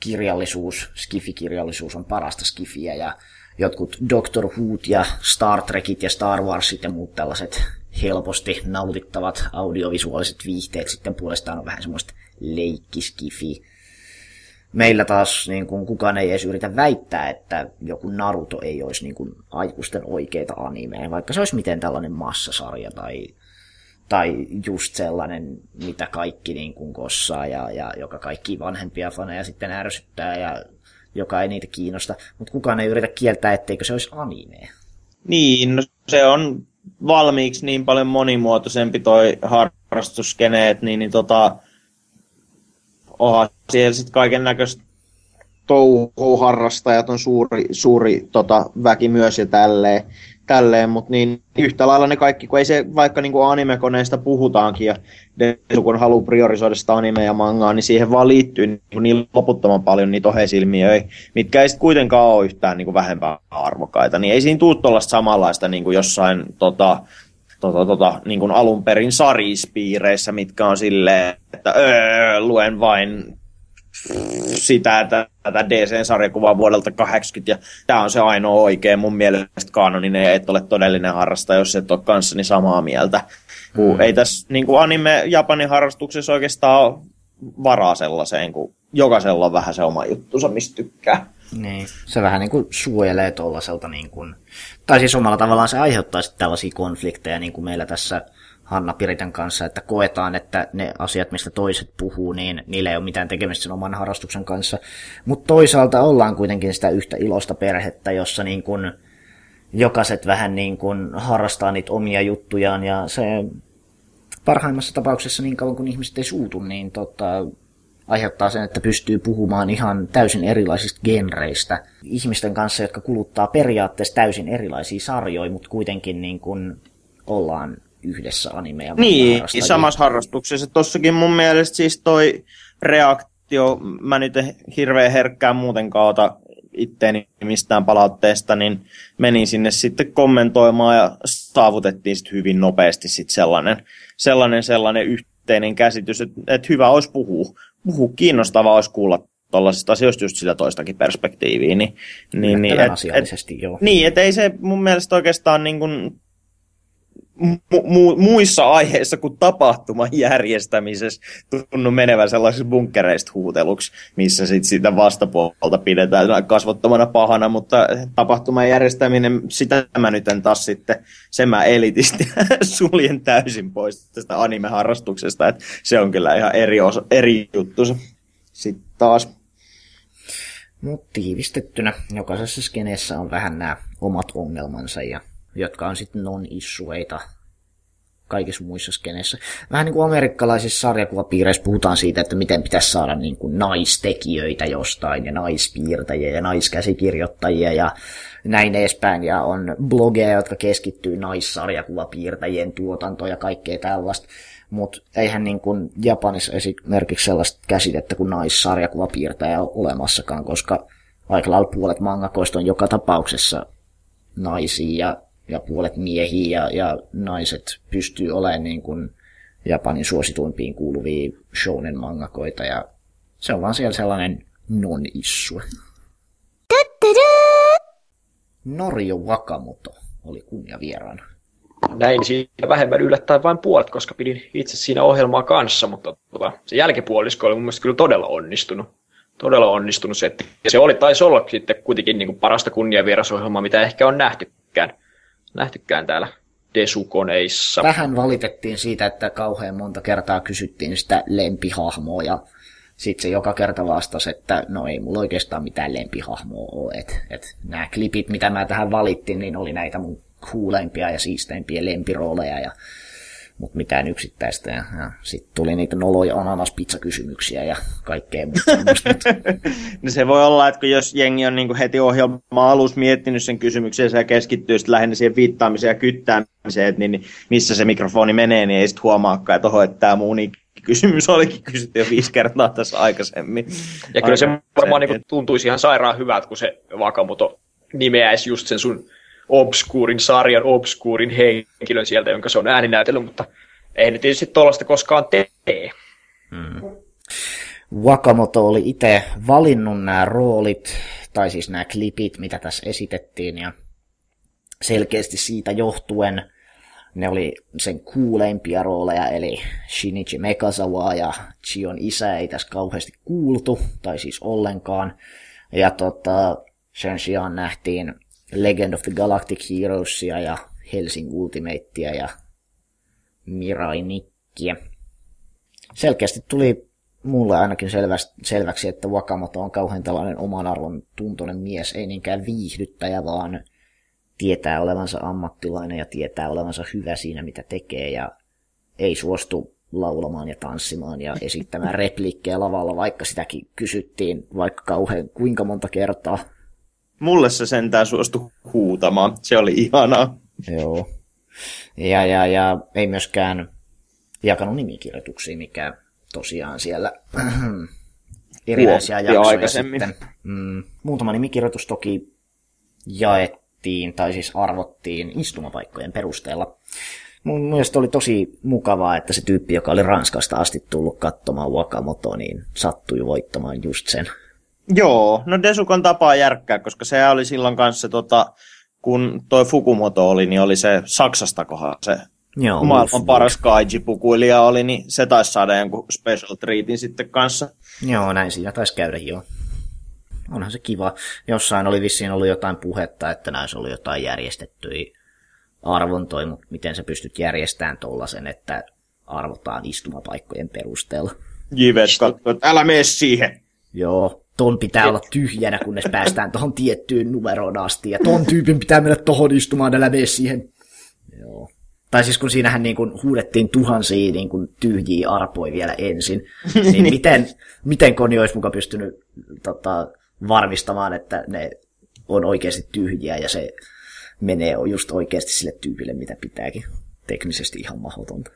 kirjallisuus, skifikirjallisuus on parasta skifiä ja jotkut Doctor Who ja Star Trekit ja Star Warsit ja muut tällaiset helposti nautittavat audiovisuaaliset viihteet sitten puolestaan on vähän semmoista leikkiskifi meillä taas niin kuin, kukaan ei edes yritä väittää, että joku Naruto ei olisi niin kuin, aikuisten oikeita animeja, vaikka se olisi miten tällainen massasarja tai, tai just sellainen, mitä kaikki niin kuin, kossaa ja, ja joka kaikki vanhempia faneja sitten ärsyttää ja joka ei niitä kiinnosta, mutta kukaan ei yritä kieltää, etteikö se olisi anime. Niin, no se on valmiiksi niin paljon monimuotoisempi toi harrastuskeneet, niin, niin tota, onhan siellä sitten kaiken näköistä touhuharrastajat on suuri, suuri tota, väki myös ja tälleen. tälleen, mutta niin yhtä lailla ne kaikki, kun ei se vaikka niin kuin anime-koneista puhutaankin ja kun haluaa priorisoida sitä anime ja mangaa, niin siihen vaan liittyy niin, niin loputtoman paljon niitä ohesilmiöitä, mitkä ei sitten kuitenkaan ole yhtään niin kuin vähempää arvokkaita, niin ei siinä tule tuollaista samanlaista niin kuin jossain tota, tota, tota, niin kuin alun perin sarispiireissä, mitkä on silleen, että öö, luen vain sitä, että tätä DC-sarjakuvaa vuodelta 80, ja tämä on se ainoa oikein mun mielestä kanoninen, ja et ole todellinen harrastaja, jos et ole kanssani samaa mieltä. Hmm. Ei tässä niin kuin anime Japanin harrastuksessa oikeastaan ole varaa sellaiseen, kun jokaisella on vähän se oma juttunsa, mistä tykkää. Niin, se vähän niin kuin suojelee tuollaiselta, niin kuin, tai siis omalla tavallaan se aiheuttaa sitten tällaisia konflikteja, niin kuin meillä tässä Hanna Piritän kanssa, että koetaan, että ne asiat, mistä toiset puhuu, niin niillä ei ole mitään tekemistä sen oman harrastuksen kanssa. Mutta toisaalta ollaan kuitenkin sitä yhtä iloista perhettä, jossa niin kun jokaiset vähän niin kun harrastaa niitä omia juttujaan, ja se parhaimmassa tapauksessa niin kauan kun ihmiset ei suutu, niin tota, aiheuttaa sen, että pystyy puhumaan ihan täysin erilaisista genreistä ihmisten kanssa, jotka kuluttaa periaatteessa täysin erilaisia sarjoja, mutta kuitenkin niin kun ollaan yhdessä animeja. Niin, samassa harrastuksessa. Tossakin mun mielestä siis toi reaktio, mä nyt hirveän herkkään muutenkaan ota itteeni mistään palautteesta, niin menin sinne sitten kommentoimaan ja saavutettiin sitten hyvin nopeasti sitten sellainen, sellainen, sellainen yhteinen käsitys, että, että hyvä olisi puhua. Puhua kiinnostavaa olisi kuulla tuollaisista asioista just sitä toistakin perspektiiviä. Niin, niin, niin, et, asiallisesti, et, joo. Niin, että ei se mun mielestä oikeastaan niin kuin mu- mu- muissa aiheissa kuin tapahtuman järjestämisessä tunnu menevän sellaisiksi bunkkereista huuteluksi, missä sit sitä vastapuolta pidetään kasvottomana pahana, mutta tapahtuman järjestäminen, sitä mä nyt en taas sitten, sen mä elitisti suljen täysin pois tästä anime-harrastuksesta, että se on kyllä ihan eri, osa, eri juttu sitten taas. Mutta tiivistettynä, jokaisessa skeneessä on vähän nämä omat ongelmansa ja jotka on sitten non-issueita kaikissa muissa skeneissä. Vähän niin kuin amerikkalaisissa sarjakuvapiireissä puhutaan siitä, että miten pitäisi saada niin kuin naistekijöitä jostain ja naispiirtäjiä ja naiskäsikirjoittajia ja näin edespäin. Ja on blogeja, jotka keskittyy naissarjakuvapiirtäjien tuotantoon ja kaikkea tällaista. Mutta eihän niin kuin Japanissa esimerkiksi sellaista käsitettä kuin naissarjakuvapiirtäjä ole olemassakaan, koska aika lailla puolet mangakoista on joka tapauksessa naisia ja ja puolet miehiä ja, ja naiset pystyy olemaan niin kuin Japanin suosituimpiin kuuluvia shounen mangakoita ja se on vaan siellä sellainen non-issu. Norio Wakamoto oli kunnia vieraana. Näin siinä vähemmän yllättäen vain puolet, koska pidin itse siinä ohjelmaa kanssa, mutta tota, se jälkipuolisko oli mun mielestä kyllä todella onnistunut. Todella onnistunut se, että se oli, taisi olla sitten kuitenkin niin kuin parasta kunniavierasohjelmaa, mitä ehkä on nähtykään nähtykään täällä Desukoneissa. Vähän valitettiin siitä, että kauhean monta kertaa kysyttiin sitä lempihahmoa ja sitten se joka kerta vastasi, että no ei mulla oikeastaan mitään lempihahmoa ole. Et, et nämä klipit, mitä mä tähän valittiin, niin oli näitä mun kuuleimpia ja siisteimpiä lempirooleja ja mutta mitään yksittäistä. Ja, ja sitten tuli niitä noloja ananaspizzakysymyksiä ja kaikkea muuta. no se voi olla, että jos jengi on niinku heti ohjelma alussa miettinyt sen kysymyksen ja keskittyy sitten lähinnä siihen viittaamiseen ja kyttäämiseen, että niin, missä se mikrofoni menee, niin ei sitten huomaakaan, että, oho, että tämä muu kysymys olikin kysytty jo viisi kertaa tässä aikaisemmin. Ja kyllä se varmaan niin tuntuisi ihan sairaan hyvältä, kun se Vakamoto nimeäisi just sen sun obskuurin sarjan, obskuurin henkilön sieltä, jonka se on ääninäytellyt, mutta ei ne tietysti tuollaista koskaan tee. Hmm. Wakamoto oli itse valinnut nämä roolit, tai siis nämä klipit, mitä tässä esitettiin, ja selkeästi siitä johtuen ne oli sen kuuleimpia rooleja, eli Shinichi Mekazawa ja Chion isä ei tässä kauheasti kuultu, tai siis ollenkaan. Ja tota, sen sijaan nähtiin Legend of the Galactic Heroesia ja Helsing Ultimatea ja Mirai Nikkiä. Selkeästi tuli mulle ainakin selväksi, että Wakamoto on kauhean tällainen oman arvon tuntoinen mies, ei niinkään viihdyttäjä, vaan tietää olevansa ammattilainen ja tietää olevansa hyvä siinä, mitä tekee. Ja ei suostu laulamaan ja tanssimaan ja esittämään repliikkejä lavalla, vaikka sitäkin kysyttiin vaikka kauhean kuinka monta kertaa mulle se sentään suostui huutamaan. Se oli ihanaa. Joo. Ja, ja, ja ei myöskään jakanut nimikirjoituksia, mikä tosiaan siellä erinäisiä Huomattiin jaksoja aikaisemmin. sitten. Mm, muutama nimikirjoitus toki jaettiin, tai siis arvottiin istumapaikkojen perusteella. Mun mielestä oli tosi mukavaa, että se tyyppi, joka oli Ranskasta asti tullut katsomaan Wakamoto, niin sattui voittamaan just sen. Joo, no Desukon tapaa järkkää, koska se oli silloin kanssa, tota, kun toi Fukumoto oli, niin oli se Saksasta kohan se Joo, maailman paras kaiji-pukuilija oli, niin se taisi saada jonkun special treatin sitten kanssa. Joo, näin siinä taisi käydä joo. Onhan se kiva. Jossain oli vissiin ollut jotain puhetta, että näissä oli jotain järjestettyjä arvontoja, mutta miten sä pystyt järjestämään tollasen, että arvotaan istumapaikkojen perusteella. Jivet katsoi, että älä mene siihen. Joo, ton pitää olla tyhjänä, kunnes päästään tuohon tiettyyn numeroon asti, ja ton tyypin pitää mennä tohon istumaan, älä mene siihen. Joo. Tai siis kun siinähän niin kuin huudettiin tuhansia niin kuin tyhjiä arpoja vielä ensin, niin miten, miten Koni olisi muka pystynyt tota, varmistamaan, että ne on oikeasti tyhjiä ja se menee just oikeasti sille tyypille, mitä pitääkin. Teknisesti ihan mahdotonta.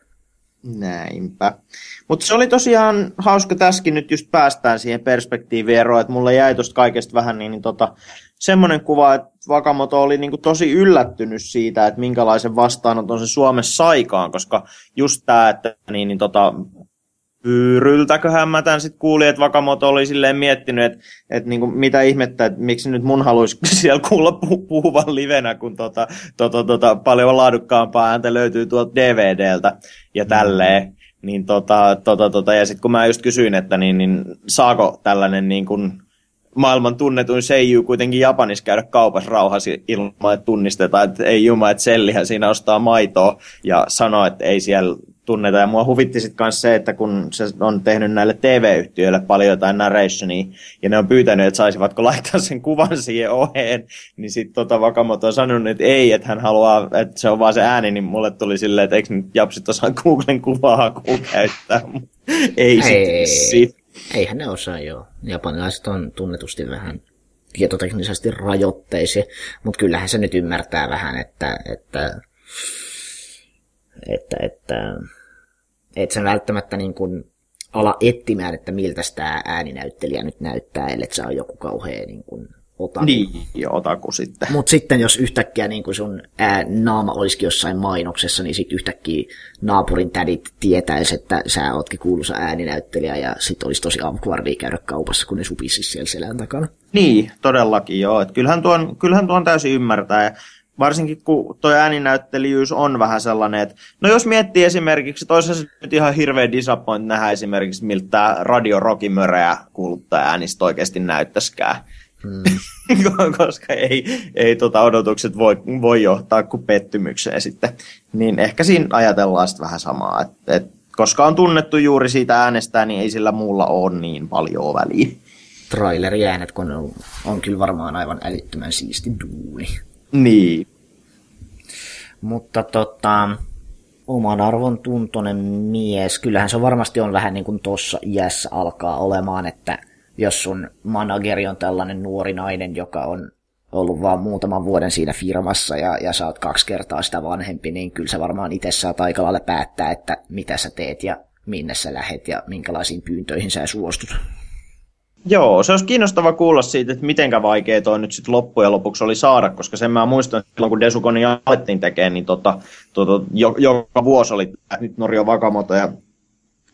Näinpä. Mutta se oli tosiaan hauska tässäkin nyt just päästään siihen perspektiiviin eroon, että mulle jäi tuosta kaikesta vähän niin, niin tota, semmoinen kuva, että Vakamoto oli niin tosi yllättynyt siitä, että minkälaisen vastaanoton se Suomessa saikaan, koska just tämä, että niin, niin tota, Pyyryltäköhän mä tämän sitten kuulin, että Vakamoto oli silleen miettinyt, että, että niin kuin, mitä ihmettä, että miksi nyt mun haluaisi siellä kuulla pu- puhuvan livenä, kun tota, tota, tota, paljon laadukkaampaa ääntä löytyy tuolta DVDltä ja tälleen. Niin tota, tota, tota, ja sitten kun mä just kysyin, että niin, niin saako tällainen niin kuin maailman tunnetuin seiju kuitenkin Japanissa käydä kaupassa rauhassa ilman, että tunnistetaan, että ei juma, että sellihän siinä ostaa maitoa ja sanoo, että ei siellä tunneta. Ja mua huvitti sitten myös se, että kun se on tehnyt näille TV-yhtiöille paljon jotain narrationia, ja ne on pyytänyt, että saisivatko laittaa sen kuvan siihen oheen, niin sitten tota Vakamoto on sanonut, että ei, että hän haluaa, että se on vaan se ääni, niin mulle tuli silleen, että eikö nyt japsit osaa Googlen kuvaa käyttää, ei Ei. sitten. Eihän ne osaa, joo. Japanilaiset on tunnetusti vähän tietoteknisesti rajoitteisia, mutta kyllähän se nyt ymmärtää vähän, että, että, että, että et sen välttämättä niin kuin ala etsimään, että miltä tämä ääninäyttelijä nyt näyttää, ellei se on joku kauhea niin kuin otaku. Niin, joo, otaku sitten. Mutta sitten jos yhtäkkiä niin kuin sun ää, naama olisikin jossain mainoksessa, niin sitten yhtäkkiä naapurin tädit tietäisi, että sä ootkin kuuluisa ääninäyttelijä ja sitten olisi tosi avkvardia käydä kaupassa, kun ne supisi siellä selän takana. Niin, todellakin joo. Et kyllähän, tuon, kyllähän tuon täysin ymmärtää. Ja varsinkin kun tuo ääninäyttelijyys on vähän sellainen, että no jos miettii esimerkiksi, toisaalta nyt ihan hirveä disappoint nähdä esimerkiksi, miltä tämä Radio Rockimöreä kuuluttaa äänistä oikeasti näyttäskään. Hmm. Koska ei, ei tota odotukset voi, voi johtaa kuin pettymykseen sitten. Niin ehkä siinä ajatellaan sitten vähän samaa, että et, koska on tunnettu juuri siitä äänestää, niin ei sillä muulla ole niin paljon väliä. Traileri-äänet, kun on, on kyllä varmaan aivan älyttömän siisti duuni. Niin, Mutta tota, oman arvon tuntoinen mies, kyllähän se varmasti on vähän niin kuin tuossa iässä alkaa olemaan, että jos sun manageri on tällainen nuori nainen, joka on ollut vaan muutaman vuoden siinä firmassa ja, ja sä oot kaksi kertaa sitä vanhempi, niin kyllä sä varmaan itse saat aika lailla päättää, että mitä sä teet ja minne sä lähet ja minkälaisiin pyyntöihin sä suostut. Joo, se olisi kiinnostava kuulla siitä, että mitenkä vaikea toi nyt sitten loppujen lopuksi oli saada, koska sen mä muistan, että silloin kun Desukoni alettiin tekemään, niin tota, tota, jo, joka vuosi oli nyt Norjo Vakamoto ja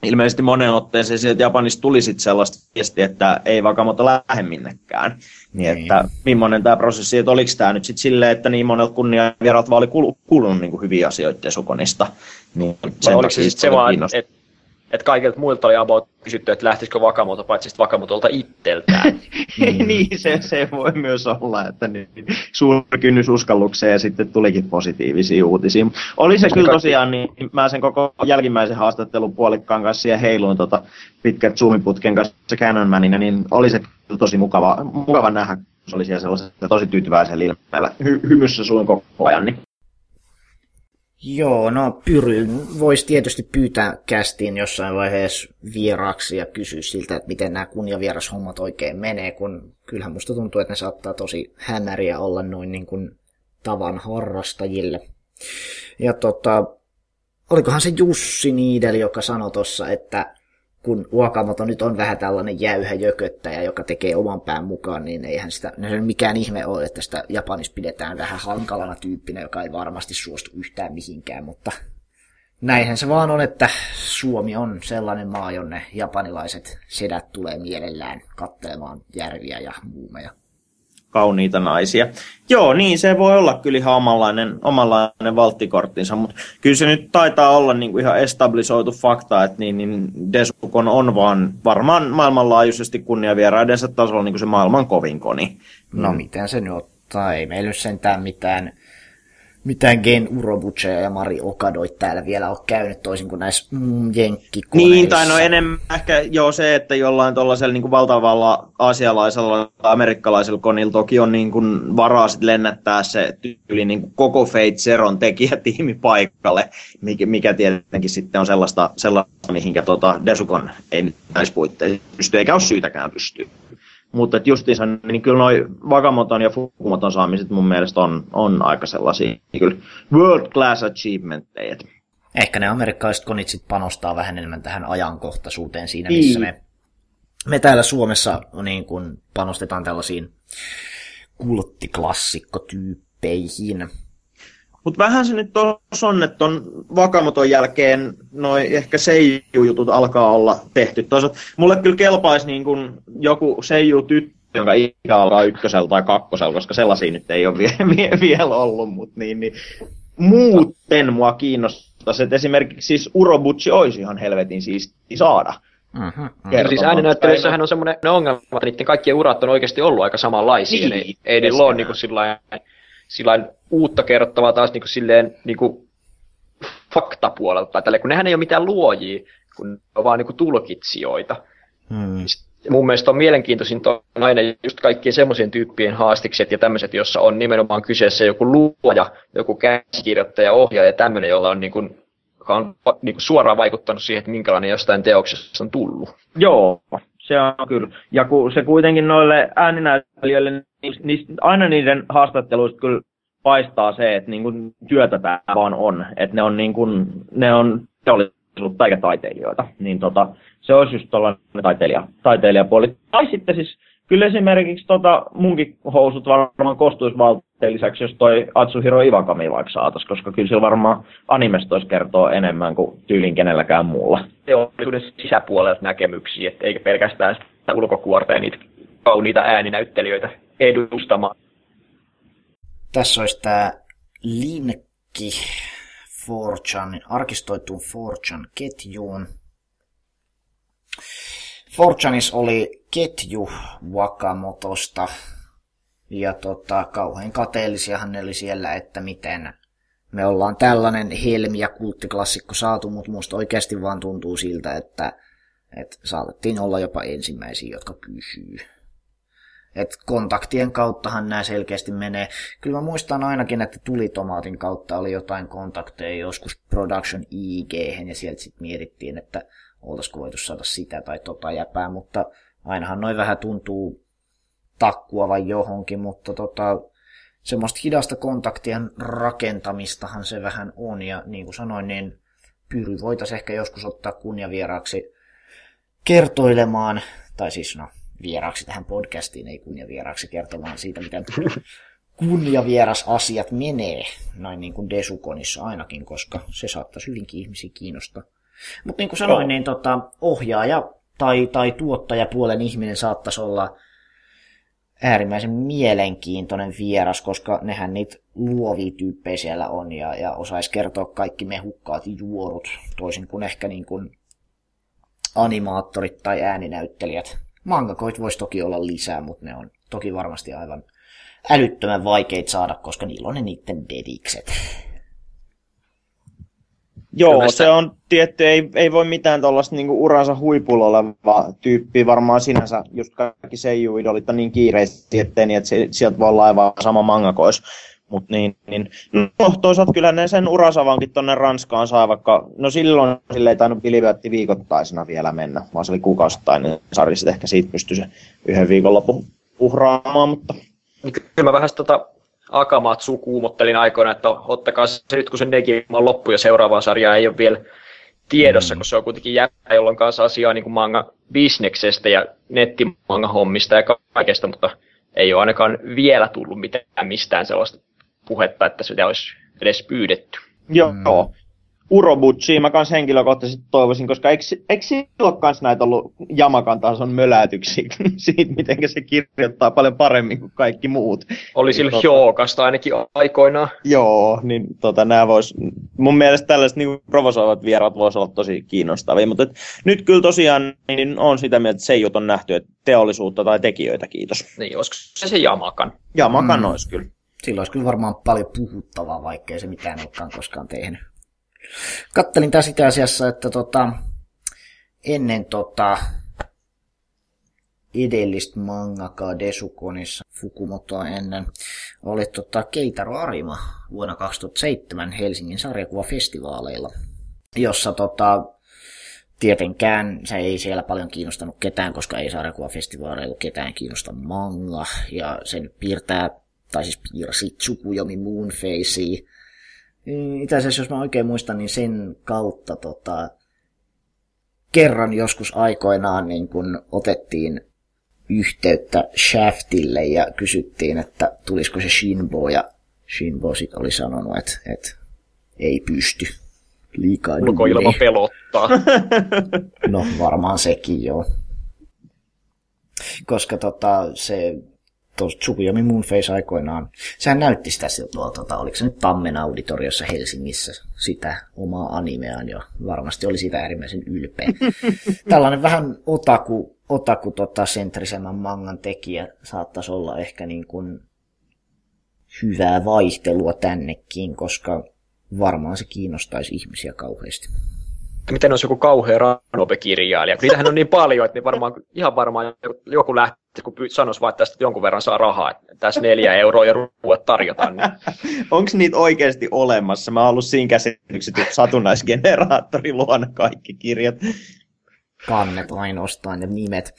ilmeisesti monen otteeseen sieltä Japanista tuli sitten sellaista viestiä, että ei Vakamoto lähde minnekään. Niin, Niin. että millainen tämä prosessi, että oliko tämä nyt sitten silleen, että niin monelta kunniavieralta vaan oli kuulu- kuulunut niin kuin hyviä asioita Desukonista. Niin Vai oliko se sitten se vaan, kiinnostava. Että et kaikilta muilta oli about kysytty, että lähtisikö Vakamoto, paitsi sitten Vakamotolta itseltään. niin, se, se voi myös olla, että niin, suuri kynnys uskallukseen ja sitten tulikin positiivisia uutisia. Oli se kyllä tosiaan, niin mä sen koko jälkimmäisen haastattelun puolikkaan kanssa ja heiluin tota pitkät zoomiputken kanssa Cannonmanina, niin oli se kyllä tosi mukava, mukava nähdä, kun se oli siellä sellaisella tosi tyytyväisellä ilmeellä hy- hymyssä suin koko ajan. Niin. Joo, no Pyry voisi tietysti pyytää kästiin jossain vaiheessa vieraaksi ja kysyä siltä, että miten nämä kunniavierashommat oikein menee, kun kyllähän musta tuntuu, että ne saattaa tosi hämäriä olla noin niin kuin tavan harrastajille. Ja tota, olikohan se Jussi Niidel, joka sanoi tuossa, että kun Wakamoto nyt on vähän tällainen jäyhä jököttäjä, joka tekee oman pään mukaan, niin eihän sitä, no se mikään ihme ole, että sitä Japanissa pidetään vähän hankalana tyyppinä, joka ei varmasti suostu yhtään mihinkään, mutta näinhän se vaan on, että Suomi on sellainen maa, jonne japanilaiset sedät tulee mielellään kattelemaan järviä ja muumeja kauniita naisia. Joo, niin se voi olla kyllä ihan omanlainen, omanlainen valttikorttinsa, mutta kyllä se nyt taitaa olla niin kuin ihan establisoitu fakta, että niin, niin Desukon on vaan varmaan maailmanlaajuisesti kunniavieraidensa tasolla niin kuin se maailman kovin koni. No miten se nyt ottaa, ei meillä sentään mitään mitään Gen Urobucheja ja Mari Okadoit täällä vielä ole käynyt toisin kuin näissä mm, jenkkikoneissa. Niin, tai no enemmän ehkä jo se, että jollain tuollaisella niin valtavalla asialaisella tai amerikkalaisella konilla toki on niin kuin varaa sit lennättää se tyyli niin kuin koko Fate Zeron tekijätiimi paikalle, mikä, mikä tietenkin sitten on sellaista, sellaista mihinkä tota Desukon ei näissä puitteissa pysty, eikä ole syytäkään pystyä. Mutta justiinsa, niin kyllä noi Vakamoton ja Fukumoton saamiset mun mielestä on, on aika sellaisia niin kyllä world class achievementteja. Ehkä ne amerikkalaiset konit sit panostaa vähän enemmän tähän ajankohtaisuuteen siinä, missä niin. me, me täällä Suomessa niin kun panostetaan tällaisiin kulttiklassikkotyyppeihin. Mutta vähän se nyt tuossa on, että on Vakamoton jälkeen noin ehkä seiju-jutut alkaa olla tehty. Toisaalta mulle kyllä kelpaisi niin kun joku seiju-tyttö, jonka ikä alkaa ykkösellä tai kakkosella, koska sellaisia nyt ei ole vie, vie, vielä ollut, mutta niin, niin. muuten mua kiinnostaisi, että esimerkiksi siis Urobuchi olisi ihan helvetin siisti saada. Mm-hmm. mm-hmm. Siis ääninäyttelyissähän on semmoinen ongelma, että niiden kaikkien urat on oikeasti ollut aika samanlaisia. Niin, ei, ei niillä ole niin kuin sillä sillain uutta kerrottavaa taas niin kuin silleen niin kuin faktapuolelta. Tälle, kun nehän ei ole mitään luojia, kun ne on vaan niin kuin tulkitsijoita. Hmm. Mun mielestä on mielenkiintoisin aina just kaikkien semmoisien tyyppien haastikset ja tämmöiset, jossa on nimenomaan kyseessä joku luoja, joku käsikirjoittaja, ohjaaja ja tämmöinen, jolla on, niin kuin, joka on niin kuin suoraan vaikuttanut siihen, että minkälainen jostain teoksesta on tullut. Joo, se on kyllä. Ja kun se kuitenkin noille ääninäyttelijöille, niin, niin aina niiden haastatteluista kyllä paistaa se, että niin kuin työtä tämä vaan on. Että ne on, niin kuin, ne on teollisuutta eikä taiteilijoita. Niin tota, se olisi just tuollainen taiteilija, taiteilijapuoli. Tai sitten siis kyllä esimerkiksi tota, munkin housut varmaan kostuisi valteen lisäksi, jos toi Atsuhiro Iwakami vaikka saatas, koska kyllä sillä varmaan animestois kertoo enemmän kuin tyylin kenelläkään muulla. Teollisuuden sisäpuolelta näkemyksiä, että eikä pelkästään sitä ulkokuorta ja niitä kauniita ääninäyttelijöitä edustamaan. Tässä olisi tämä linkki Forchan, arkistoituun Forchan ketjuun. Forchanis oli ketju Wakamotosta, ja tota, kauhean kateellisiahan ne oli siellä, että miten me ollaan tällainen helmi- ja kulttiklassikko saatu, mutta musta oikeasti vaan tuntuu siltä, että, että saatettiin olla jopa ensimmäisiä, jotka kysyy. Et kontaktien kauttahan nämä selkeästi menee. Kyllä mä muistan ainakin, että tulitomaatin kautta oli jotain kontakteja joskus Production IG, ja sieltä sitten mietittiin, että oltaisiko voitu saada sitä tai tota jäpää, mutta ainahan noin vähän tuntuu takkuavan johonkin, mutta tota, semmoista hidasta kontaktien rakentamistahan se vähän on, ja niin kuin sanoin, niin Pyry voitaisiin ehkä joskus ottaa kunniavieraaksi kertoilemaan, tai siis no, vieraaksi tähän podcastiin, ei kunniavieraaksi kertomaan siitä, miten kunniavieras asiat menee, noin niin kuin Desukonissa ainakin, koska se saattaisi hyvinkin ihmisiä kiinnostaa. Mutta niin kuin sanoin, niin tota, ohjaaja tai, tai tuottajapuolen ihminen saattaisi olla äärimmäisen mielenkiintoinen vieras, koska nehän niitä luovia tyyppejä siellä on ja, ja osaisi kertoa kaikki mehukkaat juorut, toisin kuin ehkä niin kuin animaattorit tai ääninäyttelijät. Mangakoit voisi toki olla lisää, mutta ne on toki varmasti aivan älyttömän vaikeita saada, koska niillä on ne niiden dedikset. Joo, se on tietty, ei, ei voi mitään tuollaista niinku uransa huipulla oleva tyyppi varmaan sinänsä, just kaikki seiju-idolit on niin kiireisesti, ettei niin, että se, sieltä voi olla aivan sama mangakois. Mut niin, niin, no toisaalta kyllä ne sen urasavankin tonne Ranskaan saa, vaikka, no silloin sille ei tainnut pilivöötti viikoittaisena vielä mennä, vaan se oli kuukausittainen sarja, ehkä siitä pystyi se yhden viikonlopun uhraamaan, mutta... Kyllä mä vähän tota Akamatsu kuumottelin aikoina, että ottakaa se nyt kun se Negima loppu ja seuraavaa sarjaa ei ole vielä tiedossa, mm. kun se on kuitenkin jättä, jolloin kanssa asiaa niin kuin manga bisneksestä ja nettimanga hommista ja kaikesta, mutta ei ole ainakaan vielä tullut mitään mistään sellaista puhetta, että sitä olisi edes pyydetty. Joo, mm. Urobuchi mä kans henkilökohtaisesti toivoisin, koska eikö, eikö ole kans näitä ollut Jamakan tason mölätyksiä siitä, miten se kirjoittaa paljon paremmin kuin kaikki muut. Oli niin sillä tota, Hyookasta ainakin aikoinaan. Joo, niin tota, nämä vois, mun mielestä tällaiset niin provosoivat vieraat voisi olla tosi kiinnostavia, mutta et, nyt kyllä tosiaan niin on sitä mieltä, että Seijut on nähty, että teollisuutta tai tekijöitä, kiitos. Niin, olisiko se se Jamakan? Jamakan mm. olisi kyllä. Silloin olisi kyllä varmaan paljon puhuttavaa, vaikkei se mitään olekaan koskaan tehnyt. Kattelin tässä itse asiassa, että tota, ennen tota, edellistä mangaka Desukonissa Fukumotoa ennen oli tota Keitaro Arima vuonna 2007 Helsingin sarjakuvafestivaaleilla, jossa tota, tietenkään se ei siellä paljon kiinnostanut ketään, koska ei sarjakuvafestivaaleilla ketään kiinnosta manga, ja sen piirtää, tai siis piirsi Tsukuyomi Moonfacea, itse asiassa, jos mä oikein muistan, niin sen kautta tota, kerran joskus aikoinaan niin kun otettiin yhteyttä Shaftille ja kysyttiin, että tulisiko se Shinbo, ja Shinbo sit oli sanonut, että, että ei pysty. Liikaa Ulkoilma pelottaa. no varmaan sekin joo. Koska tota, se tuossa Tsukuyomi Moonface aikoinaan, sehän näytti sitä tuolta, tota, oliko se nyt Tammen auditoriossa Helsingissä, sitä omaa animeaan jo. Varmasti oli sitä äärimmäisen ylpeä. Tällainen vähän otaku, otaku tota, sentrisemmän mangan tekijä saattaisi olla ehkä niin kuin hyvää vaihtelua tännekin, koska varmaan se kiinnostaisi ihmisiä kauheasti miten olisi joku kauhea Ranobe-kirjailija. Niitähän on niin paljon, että niin varmaan, ihan varmaan joku lähtee, kun sanoisi vaan, että tästä jonkun verran saa rahaa, että tässä neljä euroa ja ruuat tarjotaan. Niin. Onko niitä oikeasti olemassa? Mä oon ollut siinä käsityksessä, että satunnaisgeneraattori luona kaikki kirjat. Kannet ainoastaan ja nimet.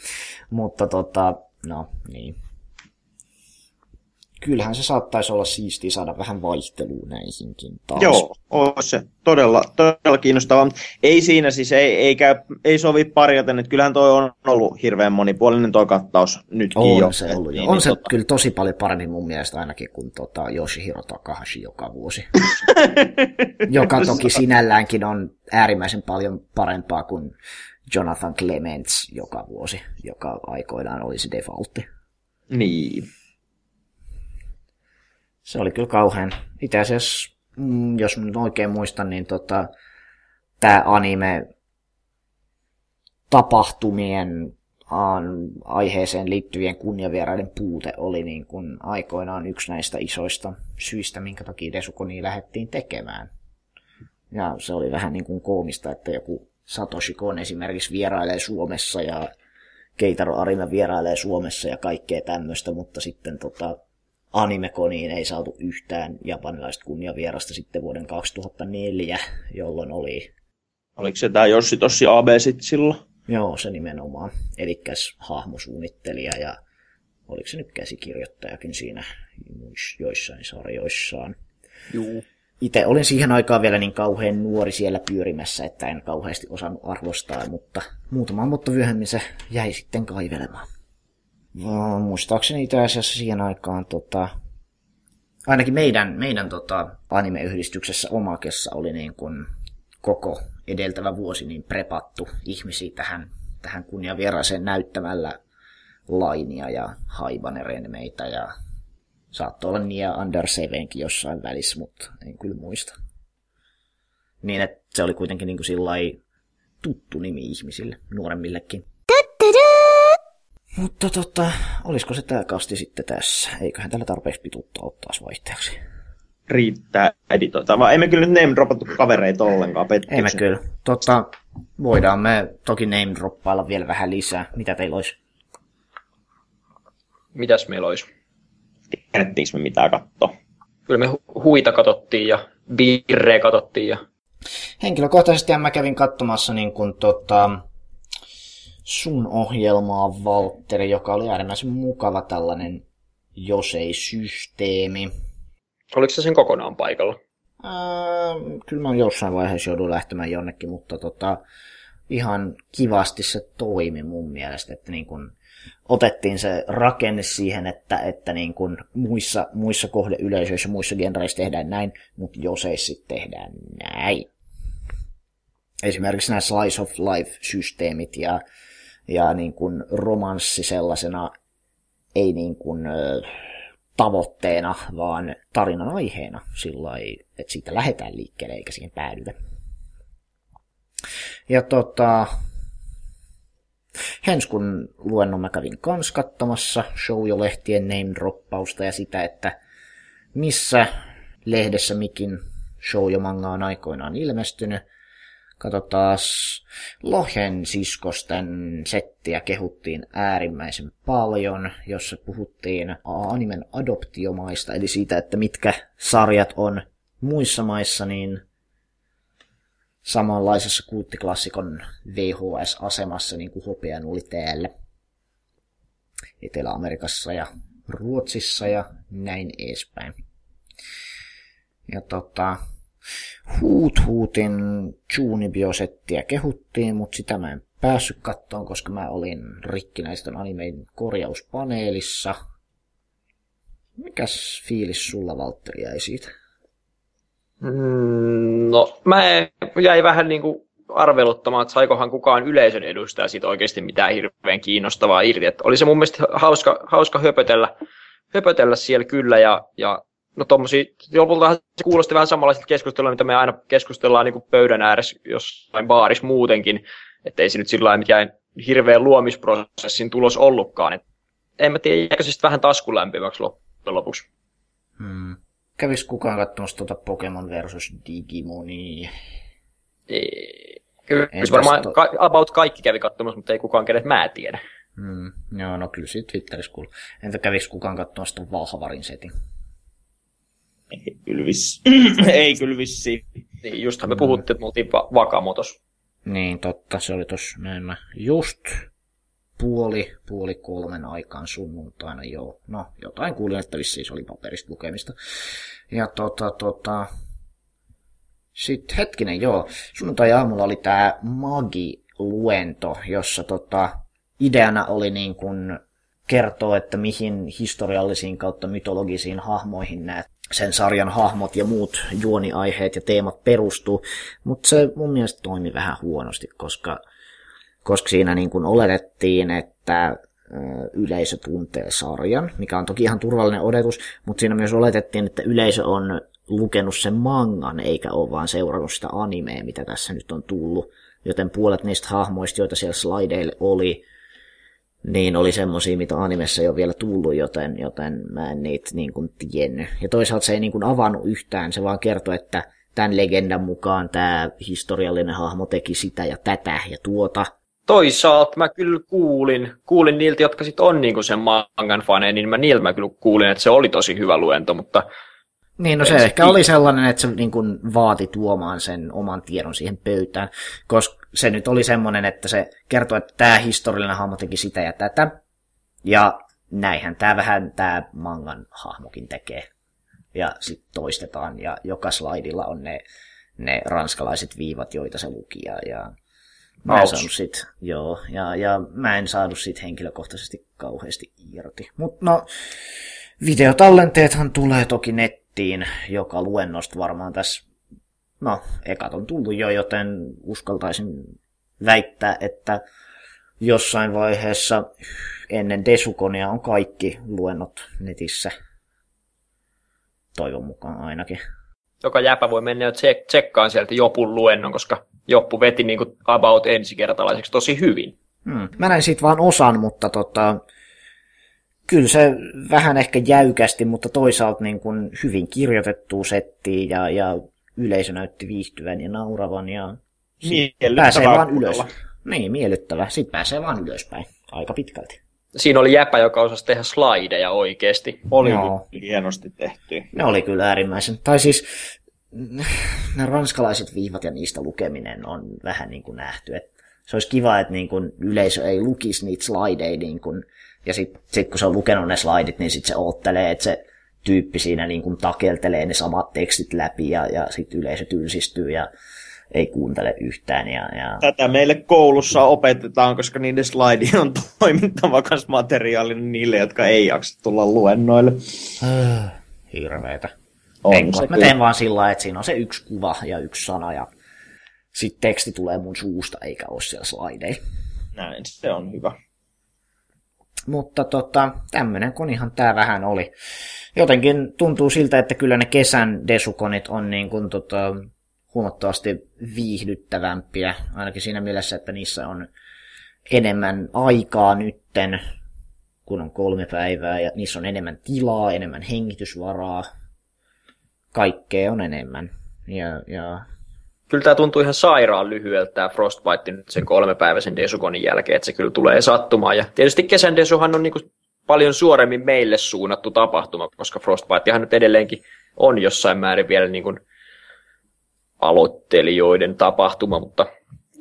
Mutta tota, no niin kyllähän se saattaisi olla siistiä saada vähän vaihtelua näihinkin taas. Joo, on se todella, todella kiinnostavaa. Ei siinä siis, ei, ei, käy, ei sovi parjaten, että kyllähän toi on ollut hirveän monipuolinen toi kattaus nytkin on jo. Se ollut, niin, on niin, se tota... kyllä tosi paljon paremmin mun mielestä ainakin kuin tota Yoshihiro Takahashi joka vuosi. joka toki sinälläänkin on äärimmäisen paljon parempaa kuin Jonathan Clements joka vuosi, joka aikoinaan oli se defaultti. Niin se oli kyllä kauhean. Itse asiassa, mm, jos nyt oikein muistan, niin tota, tämä anime tapahtumien aiheeseen liittyvien kunniavieraiden puute oli niin kuin aikoinaan yksi näistä isoista syistä, minkä takia Desukoni lähdettiin tekemään. Ja se oli vähän niin kuin koomista, että joku Satoshi Kon esimerkiksi vierailee Suomessa ja Keitaro Arima vierailee Suomessa ja kaikkea tämmöistä, mutta sitten tota, animekoniin ei saatu yhtään japanilaista kunniavierasta sitten vuoden 2004, jolloin oli... Oliko se tämä Jossi Tossi AB sitten silloin? Joo, se nimenomaan. Eli hahmosuunnittelija ja oliko se nyt käsikirjoittajakin siinä joissain sarjoissaan. Juu. Itse olin siihen aikaan vielä niin kauhean nuori siellä pyörimässä, että en kauheasti osannut arvostaa, mutta muutama vuotta myöhemmin se jäi sitten kaivelemaan. Muistaakseni itse asiassa siihen aikaan tota, ainakin meidän, meidän tota, anime-yhdistyksessä Omakessa oli niin kuin koko edeltävä vuosi niin prepattu ihmisiä tähän, tähän kunniavieraaseen näyttämällä lainia ja haibanerenmeitä ja saattoi olla Nia Under Sevenkin jossain välissä, mutta en kyllä muista. Niin, että se oli kuitenkin niin kuin tuttu nimi ihmisille, nuoremmillekin. Mutta tota, olisiko se tämä kasti sitten tässä? Eiköhän tällä tarpeeksi pituutta ottaa vaihteeksi. Riittää editoita, vaan emme kyllä nyt name dropattu kavereita ollenkaan pettyksen. Emme kyllä. Tota, voidaan me toki name droppailla vielä vähän lisää. Mitä teillä olisi? Mitäs meillä olisi? Tiedettiinkö me mitään katsoa? Kyllä me huita katsottiin ja birreä katsottiin. Ja... Henkilökohtaisesti mä kävin katsomassa niin kun, tota, sun ohjelmaa, Valtteri, joka oli äärimmäisen mukava tällainen jos ei systeemi. Oliko se sen kokonaan paikalla? Ää, kyllä mä jossain vaiheessa joudun lähtemään jonnekin, mutta tota, ihan kivasti se toimi mun mielestä, että niin kun otettiin se rakenne siihen, että, että niin kun muissa, muissa kohdeyleisöissä, muissa genreissä tehdään näin, mutta joseissa sitten tehdään näin. Esimerkiksi nämä slice of life-systeemit ja, ja niin kun romanssi sellaisena ei niin kun, tavoitteena, vaan tarinan aiheena sillä että siitä lähdetään liikkeelle eikä siihen päädytä. Ja tota, Henskun luennon mä kävin kans katsomassa showjo-lehtien name-droppausta ja sitä, että missä lehdessä mikin shoujo-manga on aikoinaan ilmestynyt. Katsotaan, Lohen siskosten settiä kehuttiin äärimmäisen paljon, jossa puhuttiin animen adoptiomaista, eli siitä, että mitkä sarjat on muissa maissa, niin samanlaisessa kulttiklassikon VHS-asemassa niin kuin Hopean oli täällä. Etelä-Amerikassa ja Ruotsissa ja näin edespäin. Ja tota, Huut Huutin Junibiosettiä kehuttiin, mutta sitä mä en päässyt kattoon, koska mä olin rikkinäisten animein korjauspaneelissa. Mikäs fiilis sulla, Valtteri, jäi siitä? Mm, no, mä jäi vähän niin kuin arveluttamaan, että saikohan kukaan yleisön edustaja siitä oikeasti mitään hirveän kiinnostavaa irti. Että oli se mun mielestä hauska, hauska höpötellä, höpötellä siellä kyllä ja, ja no tommosia, lopulta se kuulosti vähän samanlaisilta keskustelua, mitä me aina keskustellaan niin kuin pöydän ääressä jossain baarissa muutenkin, että ei se nyt sillä lailla mikään hirveän luomisprosessin tulos ollutkaan. Et en mä tiedä, jääkö se sitten vähän taskulämpimäksi loppujen lopuksi. Hmm. Kävis kukaan katsomassa tuota Pokemon versus Digimonia? Ei. Kyllä varmaan to... ka- about kaikki kävi katsomassa, mutta ei kukaan kenet mä tiedä. Hmm. Joo, no kyllä siitä Twitterissä kuuluu. Entä kävis kukaan katsomassa tuon Valhavarin setin? Ei kyllä ei kyllä vissi. Niin, justhan me puhuttiin, että me oltiin va- vakamotos. Niin, totta. Se oli tossa näin mä just puoli, puoli kolmen aikaan sunnuntaina, joo. No, jotain kuulin, että vissiin se oli paperista lukemista. Ja tota, tota, sitten hetkinen, joo. Sunnuntai-aamulla oli tämä Magi-luento, jossa tota, ideana oli niin kuin kertoa, että mihin historiallisiin kautta mytologisiin hahmoihin nämä sen sarjan hahmot ja muut juoniaiheet ja teemat perustuu, mutta se mun mielestä toimi vähän huonosti, koska, koska siinä niin kuin oletettiin, että yleisö tuntee sarjan, mikä on toki ihan turvallinen odotus, mutta siinä myös oletettiin, että yleisö on lukenut sen mangan, eikä ole vaan seurannut sitä animea, mitä tässä nyt on tullut. Joten puolet niistä hahmoista, joita siellä slideille oli, niin oli semmosia, mitä animessa ei ole vielä tullut, joten, joten mä en niitä niin kuin tiennyt. Ja toisaalta se ei niin kuin avannut yhtään, se vaan kertoi, että tämän legendan mukaan tämä historiallinen hahmo teki sitä ja tätä ja tuota. Toisaalta mä kyllä kuulin, kuulin niiltä, jotka sitten on niinku sen mangan faneja, niin mä niiltä mä kyllä kuulin, että se oli tosi hyvä luento, mutta niin, no se ehkä oli sellainen, että se niin kuin vaati tuomaan sen oman tiedon siihen pöytään, koska se nyt oli semmoinen, että se kertoo, että tämä historiallinen hahmo teki sitä ja tätä, ja näinhän tämä vähän tämä mangan hahmokin tekee. Ja sitten toistetaan, ja joka slaidilla on ne, ne ranskalaiset viivat, joita se luki, ja, ja mä en saanut sit, joo, ja, ja mä en saanut sit henkilökohtaisesti kauheasti irti. Mutta no, videotallenteethan tulee toki net nettiin joka luennosta varmaan tässä, no, ekat on tullut jo, joten uskaltaisin väittää, että jossain vaiheessa ennen Desukonia on kaikki luennot netissä. Toivon mukaan ainakin. Joka jäpä voi mennä jo tsek- tsekkaan sieltä Jopun luennon, koska Joppu veti niin kuin about ensikertalaiseksi tosi hyvin. Hmm. Mä näin siitä vaan osan, mutta tota, kyllä se vähän ehkä jäykästi, mutta toisaalta niin kuin hyvin kirjoitettu setti ja, ja yleisö näytti viihtyvän ja nauravan ja pääsee vaan ylös. Niin, miellyttävä. Sitten pääsee vaan ylöspäin aika pitkälti. Siinä oli jäpä, joka osasi tehdä slideja oikeasti. Oli Joo. hienosti tehty. Ne oli kyllä äärimmäisen. Tai siis ne ranskalaiset viivat ja niistä lukeminen on vähän niin kuin nähty. Et se olisi kiva, että niin kuin yleisö ei lukisi niitä slideja niin kuin ja sitten sit kun se on lukenut ne slaidit, niin sitten se oottelee, että se tyyppi siinä niin kuin takeltelee ne samat tekstit läpi ja, ja sitten yleisö tylsistyy ja ei kuuntele yhtään. Ja, ja... Tätä meille koulussa opetetaan, koska niiden slaidi on toimintavakas materiaali niille, jotka ei jaksa tulla luennoille. Hirveetä. On se mä teen vaan sillä että siinä on se yksi kuva ja yksi sana ja sitten teksti tulee mun suusta eikä ole siellä slaideilla. Näin, se on hyvä. Mutta tota, tämmönen konihan tää vähän oli. Jotenkin tuntuu siltä, että kyllä ne kesän desukonit on niin kuin, tota, huomattavasti viihdyttävämpiä, ainakin siinä mielessä, että niissä on enemmän aikaa nytten, kun on kolme päivää, ja niissä on enemmän tilaa, enemmän hengitysvaraa, kaikkea on enemmän. Ja, ja... Kyllä tämä tuntuu ihan sairaan lyhyeltä tämä Frostbite nyt sen kolmepäiväisen Desukonin jälkeen, että se kyllä tulee sattumaan. Ja tietysti kesän Desuhan on niin kuin paljon suoremmin meille suunnattu tapahtuma, koska Frostbitehan nyt edelleenkin on jossain määrin vielä niin kuin aloittelijoiden tapahtuma, mutta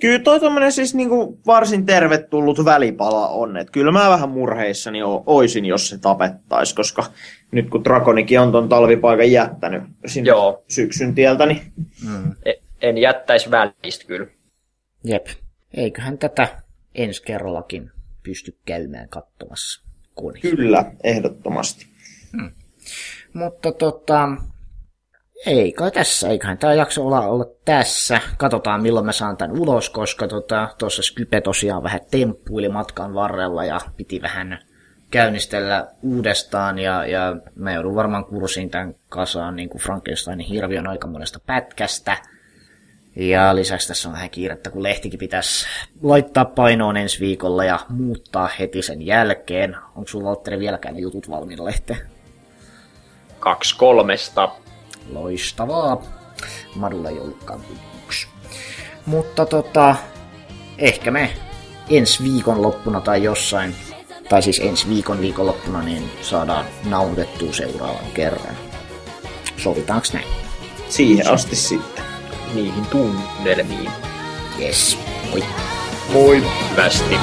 Kyllä toi tommonen siis niinku varsin tervetullut välipala on. Et kyllä mä vähän murheissani oisin, jos se tapettaisi, koska nyt kun Drakonikin on ton talvipaikan jättänyt sinne Joo. syksyn tieltä, niin... Mm. En jättäisi välistä kyllä. Jep. Eiköhän tätä ensi kerrallakin pysty käymään katsomassa. Koni. Kyllä, ehdottomasti. Hmm. Mutta tota, ei kai tässä, eiköhän tämä jakso olla, olla tässä. Katsotaan milloin mä saan tämän ulos, koska tuossa tota, Skype tosiaan vähän temppuili matkan varrella ja piti vähän käynnistellä uudestaan ja, ja mä joudun varmaan kurssiin tämän kasaan niin kuin Frankensteinin hirviön monesta pätkästä. Ja lisäksi tässä on vähän kiirettä, kun lehtikin pitäisi laittaa painoon ensi viikolla ja muuttaa heti sen jälkeen. Onko sulla Valtteri vieläkään jutut valmiina lehteen? Kaksi kolmesta Loistavaa. Madulla ei ollutkaan yksi. Mutta tota, ehkä me ensi viikon loppuna tai jossain, tai siis ensi viikon viikonloppuna, niin saadaan nautettua seuraavan kerran. Sovitaanko näin? Siihen asti sitten niihin tunnelmiin. Yes. Moi. Moi. Hyvästi.